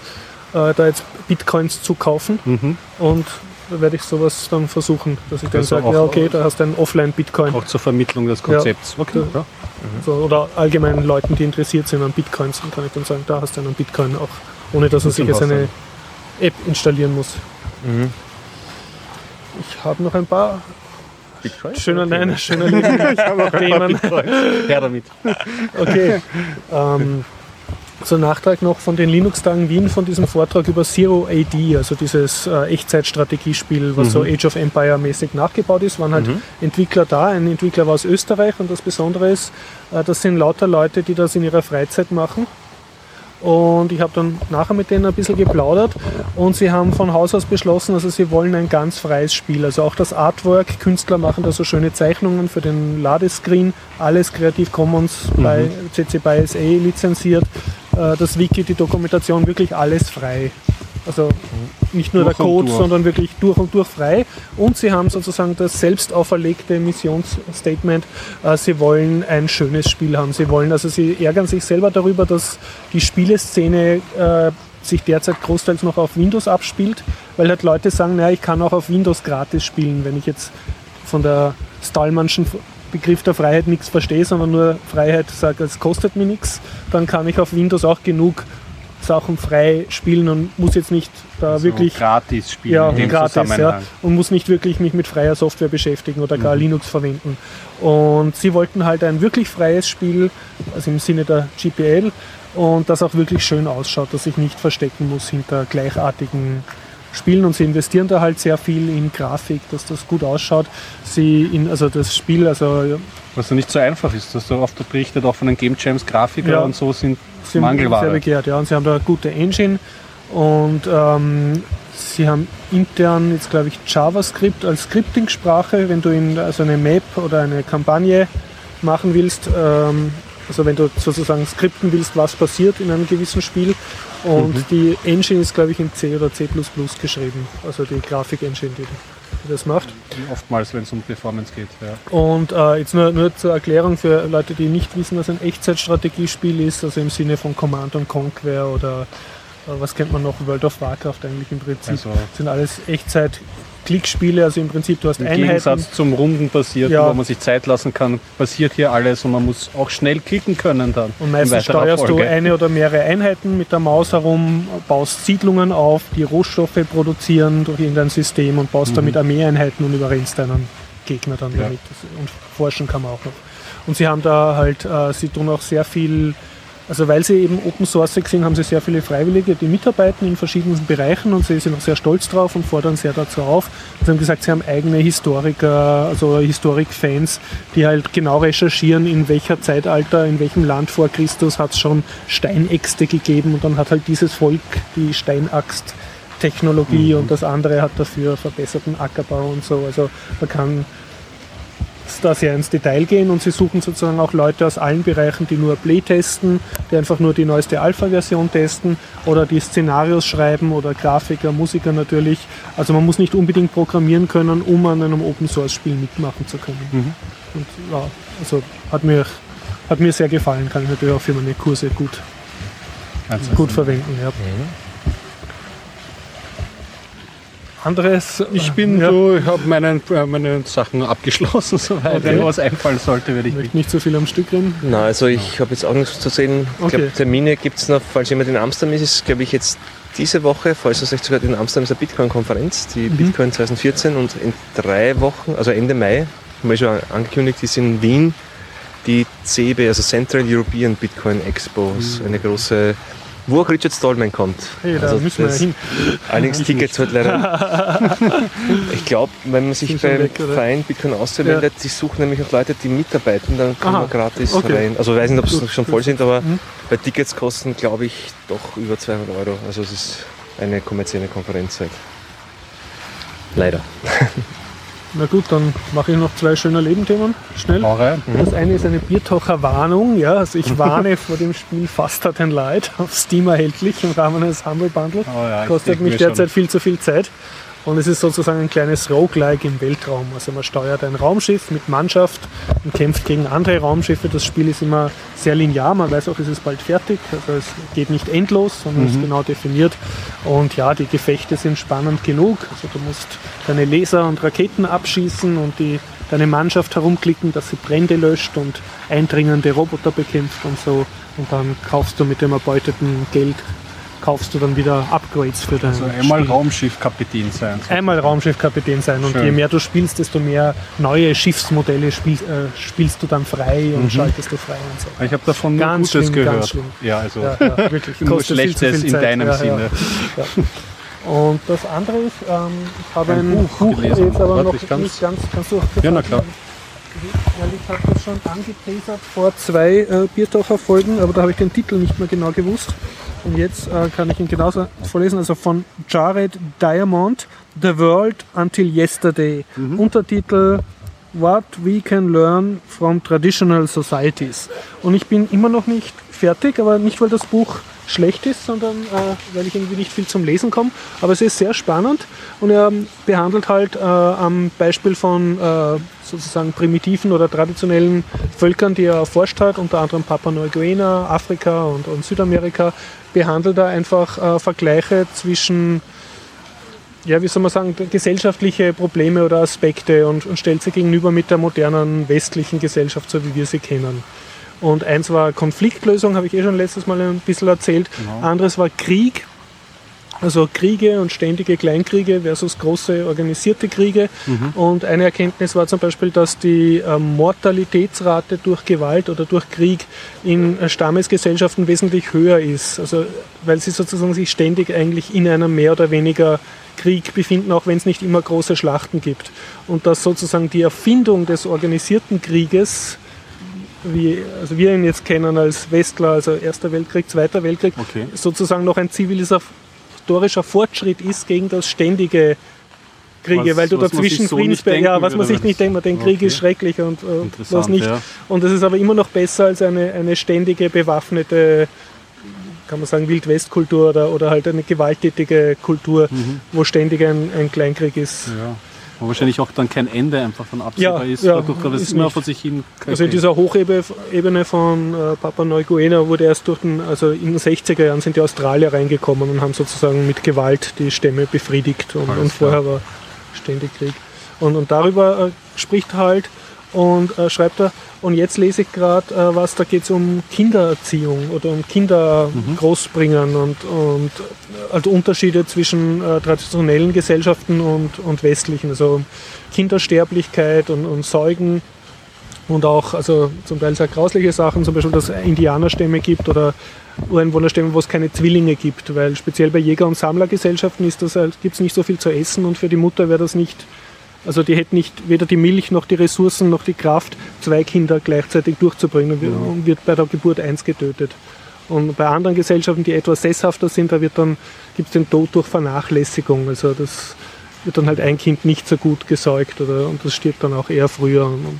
äh, da jetzt Bitcoins zu kaufen. Mhm. Und da werde ich sowas dann versuchen, dass ich dann also sage, ja okay, da hast du einen Offline-Bitcoin.
Auch zur Vermittlung des Konzepts.
Ja, okay. Ja. Mhm. So, oder allgemein Leuten, die interessiert sind an Bitcoins, dann kann ich dann sagen, da hast du einen Bitcoin auch, ohne dass er sich jetzt eine App installieren muss. Mhm. Ich habe noch ein paar
Bitcoin?
Schöner, okay. nein, schöner Themen.
Her damit.
Okay. Ähm, so ein Nachtrag noch von den Linux-Tagen Wien von diesem Vortrag über Zero AD, also dieses äh, Echtzeitstrategiespiel, was mhm. so Age of Empire mäßig nachgebaut ist, waren halt mhm. Entwickler da. Ein Entwickler war aus Österreich und das Besondere ist, äh, das sind lauter Leute, die das in ihrer Freizeit machen und ich habe dann nachher mit denen ein bisschen geplaudert und sie haben von Haus aus beschlossen, also sie wollen ein ganz freies Spiel. Also auch das Artwork, Künstler machen da so schöne Zeichnungen für den Ladescreen, alles Creative Commons mhm. bei CC BY SA lizenziert, äh, das Wiki, die Dokumentation, wirklich alles frei. Also nicht nur durch der Code, sondern wirklich durch und durch frei. Und sie haben sozusagen das selbst auferlegte Missionsstatement, äh, sie wollen ein schönes Spiel haben. Sie wollen, also sie ärgern sich selber darüber, dass die Spieleszene äh, sich derzeit großteils noch auf Windows abspielt, weil halt Leute sagen, naja, ich kann auch auf Windows gratis spielen, wenn ich jetzt von der Stallmannschen Begriff der Freiheit nichts verstehe, sondern nur Freiheit sage, es kostet mir nichts, dann kann ich auf Windows auch genug Sachen frei spielen und muss jetzt nicht da also wirklich
gratis spielen.
Ja, gratis, ja, und muss nicht wirklich mich mit freier Software beschäftigen oder gar mhm. Linux verwenden. Und sie wollten halt ein wirklich freies Spiel, also im Sinne der GPL, und das auch wirklich schön ausschaut, dass ich nicht verstecken muss hinter gleichartigen Spielen und sie investieren da halt sehr viel in Grafik, dass das gut ausschaut. Sie in, also das Spiel, also
was ja nicht so einfach ist, dass du oft berichtet auch von den Game Jams Grafiker ja. und so sind
sie Mangelware. Sehr begehrt, ja. Und sie haben da eine gute Engine und ähm, sie haben intern jetzt glaube ich JavaScript als Scripting-Sprache, wenn du in also eine Map oder eine Kampagne machen willst, ähm, Also wenn du sozusagen skripten willst, was passiert in einem gewissen Spiel. Und mhm. die Engine ist, glaube ich, in C oder C geschrieben. Also die Grafik-Engine, die, die, das macht.
Oftmals, wenn es um Performance geht. Ja.
Und äh, jetzt nur, nur zur Erklärung für Leute, die nicht wissen, was ein Echtzeitstrategiespiel ist, also im Sinne von Command und Conquer oder äh, was kennt man noch, World of Warcraft eigentlich im Prinzip. Also, sind alles Echtzeit Klickspiele, also im Prinzip du hast
Im
Einheiten. Im
Gegensatz zum Rundenbasierten, ja. wo man sich Zeit lassen kann, passiert hier alles und man muss auch schnell klicken können dann.
Und meistens steuerst Folge. du eine oder mehrere Einheiten mit der Maus herum, baust Siedlungen auf, die Rohstoffe produzieren durch irgendein System und baust mhm. damit Armeeeinheiten und überrennst deinen Gegner dann ja. damit. Und forschen kann man auch noch. Und sie haben da halt, äh, sie tun auch sehr viel also weil sie eben Open Source sind, haben sie sehr viele Freiwillige, die mitarbeiten in verschiedenen Bereichen und sie sind auch sehr stolz drauf und fordern sehr dazu auf. Sie haben gesagt, sie haben eigene Historiker, also Historikfans, die halt genau recherchieren, in welcher Zeitalter, in welchem Land vor Christus hat es schon Steinäxte gegeben und dann hat halt dieses Volk die Steinaxt Technologie mhm. und das andere hat dafür verbesserten Ackerbau und so. Also man kann da sehr ins Detail gehen und sie suchen sozusagen auch Leute aus allen Bereichen, die nur Play testen, die einfach nur die neueste Alpha-Version testen oder die Szenarios schreiben oder Grafiker, Musiker natürlich. Also man muss nicht unbedingt programmieren können, um an einem Open-Source-Spiel mitmachen zu können. Mhm. Und ja, also hat mir, hat mir sehr gefallen, kann ich natürlich auch für meine Kurse gut, also gut verwenden. Ja. Mhm. Anderes?
Ich bin ja. so, ich habe meine, äh, meine Sachen abgeschlossen, soweit. Okay. Wenn was einfallen sollte, werde ich.
Nicht so viel am Stück reden.
Nein, also ich habe jetzt auch nichts zu sehen. Ich okay. glaube, Termine gibt es noch, falls jemand in Amsterdam ist, ist glaube ich jetzt diese Woche, falls es euch zugehört, in Amsterdam ist eine Bitcoin-Konferenz, die mhm. Bitcoin 2014 und in drei Wochen, also Ende Mai, haben wir schon angekündigt, ist in Wien die CB, also Central European Bitcoin Expo, mhm. eine große wo auch Richard Stallman kommt.
Hey, da also müssen wir hin.
Allerdings Tickets halt leider. ich glaube, wenn man sich beim weg, Verein Bitcoin Austria ja. die suchen nämlich auch Leute, die mitarbeiten, dann kann Aha. man gratis okay. rein. Also ich weiß nicht, ob sie schon voll sind, aber mhm. bei Tickets kosten, glaube ich, doch über 200 Euro. Also es ist eine kommerzielle Konferenz halt. Leider.
Na gut, dann mache ich noch zwei schöne Lebenthemen schnell. Das eine ist eine Biertocher-Warnung. Ja, also ich warne vor dem Spiel Faster Than Light auf Steam erhältlich im Rahmen eines Humble Bundle. Oh ja, Kostet mich derzeit schon. viel zu viel Zeit. Und es ist sozusagen ein kleines Roguelike im Weltraum. Also man steuert ein Raumschiff mit Mannschaft und kämpft gegen andere Raumschiffe. Das Spiel ist immer sehr linear. Man weiß auch, es ist bald fertig. Also es geht nicht endlos, sondern mhm. ist genau definiert. Und ja, die Gefechte sind spannend genug. Also du musst deine Laser und Raketen abschießen und die, deine Mannschaft herumklicken, dass sie Brände löscht und eindringende Roboter bekämpft und so. Und dann kaufst du mit dem erbeuteten Geld kaufst du dann wieder Upgrades für dein Also
einmal Spiel. Raumschiffkapitän sein.
Einmal Raumschiffkapitän sein und Schön. je mehr du spielst, desto mehr neue Schiffsmodelle spiel, äh, spielst du dann frei und mhm. schaltest du frei und so.
Ich habe davon nur ganz Gutes schlimm, gehört. Ja, also ja, ja, wirklich. nur Schlechtes in deinem ja, Sinne.
Und das andere ist, ähm, ich habe ein, ein Buch, Buch gelesen. jetzt aber Warte, noch nicht ganz, ganz, kannst du
Ja, na klar.
Weil ich habe das schon angeteasert vor zwei äh, Biertaucher Folgen, aber da habe ich den Titel nicht mehr genau gewusst. Und jetzt äh, kann ich ihn genauso vorlesen, also von Jared Diamond, The World Until Yesterday. Mhm. Untertitel What We Can Learn from Traditional Societies. Und ich bin immer noch nicht fertig, aber nicht, weil das Buch schlecht ist, sondern äh, weil ich irgendwie nicht viel zum Lesen komme. Aber es ist sehr spannend und er behandelt halt äh, am Beispiel von äh, sozusagen primitiven oder traditionellen Völkern, die er erforscht hat, unter anderem Papua Neuguinea, Afrika und, und Südamerika, behandelt er einfach äh, Vergleiche zwischen ja, wie soll man sagen, gesellschaftliche Probleme oder Aspekte und, und stellt sie gegenüber mit der modernen westlichen Gesellschaft, so wie wir sie kennen. Und eins war Konfliktlösung, habe ich eh schon letztes Mal ein bisschen erzählt. Genau. Anderes war Krieg, also Kriege und ständige Kleinkriege versus große organisierte Kriege. Mhm. Und eine Erkenntnis war zum Beispiel, dass die äh, Mortalitätsrate durch Gewalt oder durch Krieg in äh, Stammesgesellschaften wesentlich höher ist. Also weil sie sozusagen sich ständig eigentlich in einem mehr oder weniger Krieg befinden, auch wenn es nicht immer große Schlachten gibt. Und dass sozusagen die Erfindung des organisierten Krieges wie also wir ihn jetzt kennen als Westler, also Erster Weltkrieg, Zweiter Weltkrieg, okay. sozusagen noch ein zivilisatorischer Fortschritt ist gegen das ständige Kriege,
Was-
weil du dazwischen
so
Friedensberg, ja, was man sich nicht denkt, man denkt, Krieg
Okay.
ist schrecklich und äh, was nicht.
ja.
Und das ist aber immer noch besser als eine, eine ständige bewaffnete, kann man sagen, Wildwestkultur oder, oder halt eine gewalttätige Kultur,
Mhm.
wo ständig ein, ein Kleinkrieg ist.
Ja. Wo wahrscheinlich auch dann kein Ende einfach dann absehbar
Ja,
ist,
ja,
dadurch, dass es
ist
immer vor sich hin
Also in dieser Hochebene von äh, Papua Neuguinea wurde erst durch den, also in den 60er Jahren sind die Australier reingekommen und haben sozusagen mit Gewalt die Stämme befriedigt und, und vorher war ständig Krieg. Und, und darüber äh, spricht halt und äh, schreibt er, und jetzt lese ich gerade äh, was, da geht es um Kindererziehung oder um Kinder großbringen und, und also Unterschiede zwischen äh, traditionellen Gesellschaften und, und westlichen, also Kindersterblichkeit und, und Säugen und auch also zum Teil sehr grausliche Sachen, zum Beispiel, dass es Indianerstämme gibt oder Ureinwohnerstämme, wo es keine Zwillinge gibt, weil speziell bei Jäger- und Sammlergesellschaften ist das, halt- gibt es nicht so viel zu essen und für die Mutter wäre das nicht, also die hätte nicht weder die Milch noch die Ressourcen noch die Kraft, zwei Kinder gleichzeitig durchzubringen und wird- und wird bei der Geburt eins getötet. Und bei anderen Gesellschaften, die etwas sesshafter sind, da wird dann, gibt es den Tod durch Vernachlässigung. Also das wird dann halt ein Kind nicht so gut gesäugt oder, und das stirbt dann auch eher früher. Und,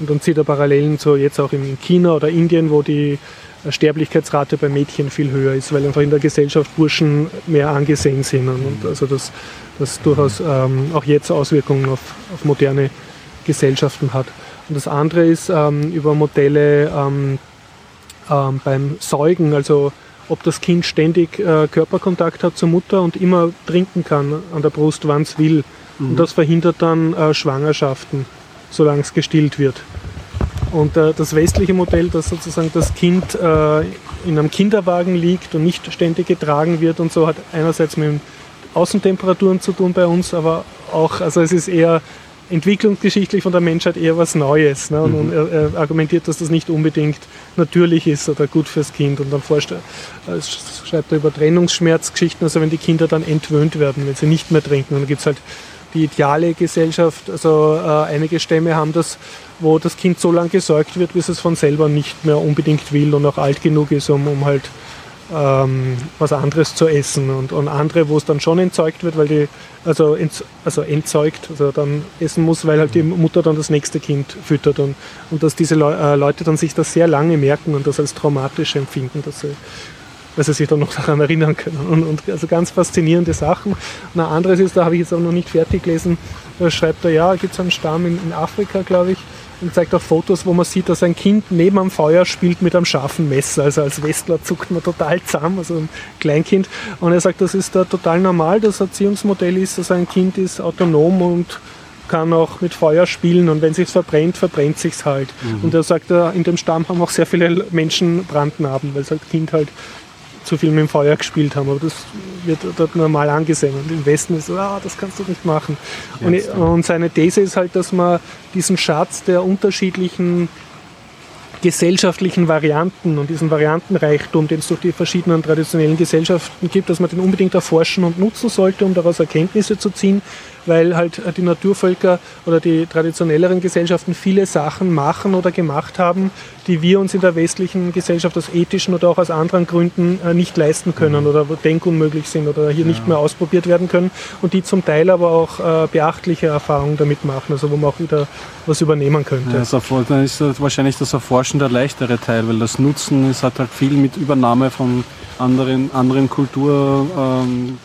und, dann zieht er Parallelen zu jetzt auch in China oder Indien, wo die Sterblichkeitsrate bei Mädchen viel höher ist, weil einfach in der Gesellschaft Burschen mehr angesehen sind. Und, und also das, das durchaus ähm, auch jetzt Auswirkungen auf, auf moderne Gesellschaften hat. Und das andere ist ähm, über Modelle ähm, ähm, beim Säugen, also ob das Kind ständig äh, Körperkontakt hat zur Mutter und immer trinken kann an der Brust, wann es will. Und das verhindert dann äh, Schwangerschaften, solange es gestillt wird. Und äh, das westliche Modell, dass sozusagen das Kind äh, in einem Kinderwagen liegt und nicht ständig getragen wird und so, hat einerseits mit Außentemperaturen zu tun bei uns, aber auch, also es ist eher entwicklungsgeschichtlich von der Menschheit eher was Neues. Ne? Und, und er, er argumentiert, dass das nicht unbedingt natürlich ist oder gut fürs Kind. Und dann forscht er, äh, sch- schreibt er über Trennungsschmerzgeschichten, also wenn die Kinder dann entwöhnt werden, wenn sie nicht mehr trinken. Und dann gibt es halt die ideale Gesellschaft, also äh, einige Stämme haben das, wo das Kind so lange gesäugt wird, bis es von selber nicht mehr unbedingt will und auch alt genug ist, um, um halt ähm, was anderes zu essen. Und, und andere, wo es dann schon entzeugt wird, weil die, also, ent, also entzeugt, also dann essen muss, weil halt die Mutter dann das nächste Kind füttert. Und, und dass diese Leu äh, Leute dann sich das sehr lange merken und das als traumatisch empfinden, dass sie, weil sie sich dann noch daran erinnern können. Und, und also ganz faszinierende Sachen. Und ein anderes ist, da habe ich jetzt auch noch nicht fertig gelesen, da schreibt er, ja, gibt es einen Stamm in, in Afrika, glaube ich, und zeigt auch Fotos, wo man sieht, dass ein Kind neben am Feuer spielt mit einem scharfen Messer. Also als Westler zuckt man total zusammen, also ein Kleinkind. Und er sagt, das ist da total normal. Das Erziehungsmodell ist, dass ein Kind ist autonom und kann auch mit Feuer spielen und wenn sich's verbrennt, verbrennt sich's halt. Und er sagt, äh, in dem Stamm haben auch sehr viele Menschen Brandnarben, weil es halt Kind halt zu viel mit dem Feuer gespielt haben. Aber das wird dort normal angesehen. Und im Westen ist so, ah, das kannst du nicht machen. Und, und seine These ist halt, dass man diesen Schatz der unterschiedlichen gesellschaftlichen Varianten und diesen Variantenreichtum, den es durch die verschiedenen traditionellen Gesellschaften gibt, dass man den unbedingt erforschen und nutzen sollte, um daraus Erkenntnisse zu ziehen, weil halt die Naturvölker oder die traditionelleren Gesellschaften viele Sachen machen oder gemacht haben, die wir uns in der westlichen Gesellschaft aus ethischen oder auch aus anderen Gründen äh, nicht leisten können oder wo denkunmöglich sind oder hier nicht mehr ausprobiert werden können und die zum Teil aber auch äh, beachtliche Erfahrungen damit machen, also wo man auch wieder was übernehmen könnte.
Ja, dann ist das wahrscheinlich das Erforschen der leichtere Teil, weil das Nutzen ist, hat halt viel mit Übernahme von anderen, anderen Kultur ähm,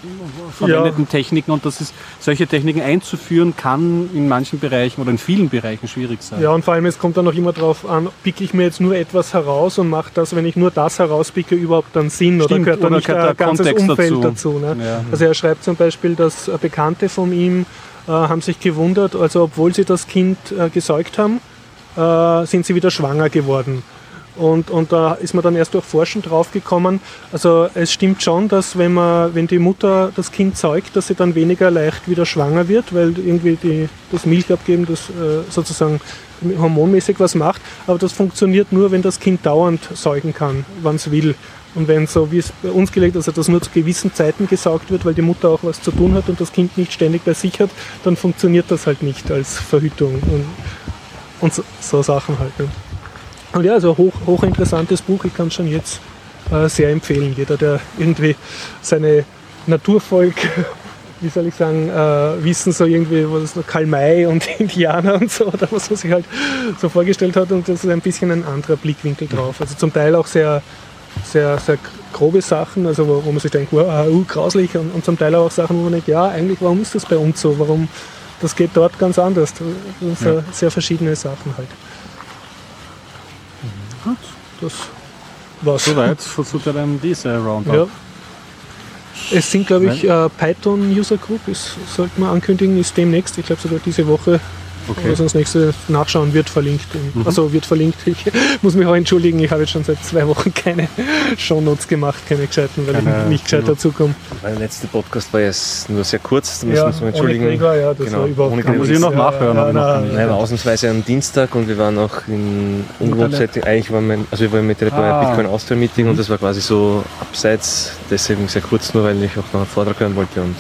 verwendeten Techniken und das ist, solche Techniken einzuführen kann in manchen Bereichen oder in vielen Bereichen schwierig sein.
Ja, und vor allem, es kommt dann auch immer darauf an, picke ich mir jetzt nur etwas heraus und mache das, wenn ich nur das herauspicke, überhaupt dann Sinn oder
Stimmt,
gehört dann
oder
nicht ein ganzes
Kontext
Umfeld
dazu?
dazu. ne?
Ja.
Also er schreibt zum Beispiel, dass Bekannte von ihm äh, haben sich gewundert, also obwohl sie das Kind äh, gesäugt haben, äh, sind sie wieder schwanger geworden. Und, und da ist man dann erst durch Forschen draufgekommen. Also es stimmt schon, dass wenn man, wenn die Mutter das Kind zeugt, dass sie dann weniger leicht wieder schwanger wird, weil irgendwie die, das Milchabgeben das äh, sozusagen hormonmäßig was macht. Aber das funktioniert nur, wenn das Kind dauernd säugen kann, wann es will. Und wenn so, wie es bei uns gelegt ist, also das nur zu gewissen Zeiten gesaugt wird, weil die Mutter auch was zu tun hat und das Kind nicht ständig bei sich hat, dann funktioniert das halt nicht als Verhütung. Und, und so, so Sachen halt. Ne? Und ja, also hoch, hochinteressantes Buch, ich kann es schon jetzt äh, sehr empfehlen. Jeder, der irgendwie seine Naturvolk wie soll ich sagen, äh, wissen, so irgendwie, was noch Karl May und Indianer und so, oder was man sich halt so vorgestellt hat. Und das ist ein bisschen ein anderer Blickwinkel drauf. Also zum Teil auch sehr, sehr, sehr grobe Sachen, also wo, wo man sich denkt, wow, uh, grauslich, und, und, zum Teil auch Sachen, wo man denkt, ja, eigentlich, warum ist das bei uns so? Warum, das geht dort ganz anders. Das sind ja. sehr verschiedene Sachen halt.
Das war's. Soweit zu deinem diese Roundup. Ja.
Es sind, glaube ich, äh, Python User Group, ist, sollte man ankündigen, ist demnächst, ich glaube sogar diese Woche Okay. Was uns nächste nachschauen wird verlinkt. Mhm. Also wird verlinkt. Ich muss mich auch entschuldigen, ich habe jetzt schon seit zwei Wochen keine Shownotes gemacht, keine gescheiten, weil keine, ich nicht gescheit genau. dazu komme.
Der letzte Podcast war jetzt nur sehr kurz, da müssen wir uns entschuldigen.
Ohne Gregor, ja, das
genau. war überhaupt ohne Muss ich noch nachhören. Ja,
ja, nein, nein, war ausnahmsweise am Dienstag und wir waren auch in ungewohnt Eigentlich waren wir, also wir waren mit der ah. Bitcoin Austria Meeting mhm. und das war quasi so abseits, deswegen sehr kurz nur, weil ich auch noch einen Vortrag hören wollte und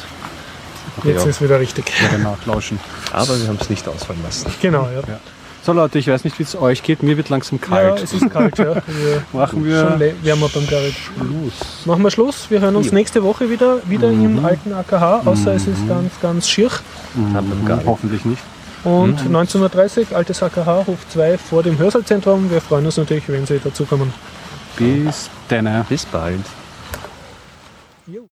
Okay, Jetzt ja. ist wieder richtig.
Ja, genau, lauschen.
Aber wir haben es nicht ausfallen lassen.
Genau, ja.
ja. So Leute, ich weiß nicht, wie es euch geht. Mir wird langsam kalt.
Ja, es ist kalt, ja.
Wir Machen wir schon
wärmer beim Garrett. Schluss. Machen wir Schluss. Wir hören uns nächste Woche wieder, wieder mhm. im alten AKH, außer mhm. es ist mhm. ganz, ganz schier.
Mhm. Hoffentlich nicht.
Und mhm. 19.30 Uhr, altes AKH, Hof 2 vor dem Hörsaalzentrum. Wir freuen uns natürlich, wenn Sie dazukommen.
Bis dann.
Bis bald.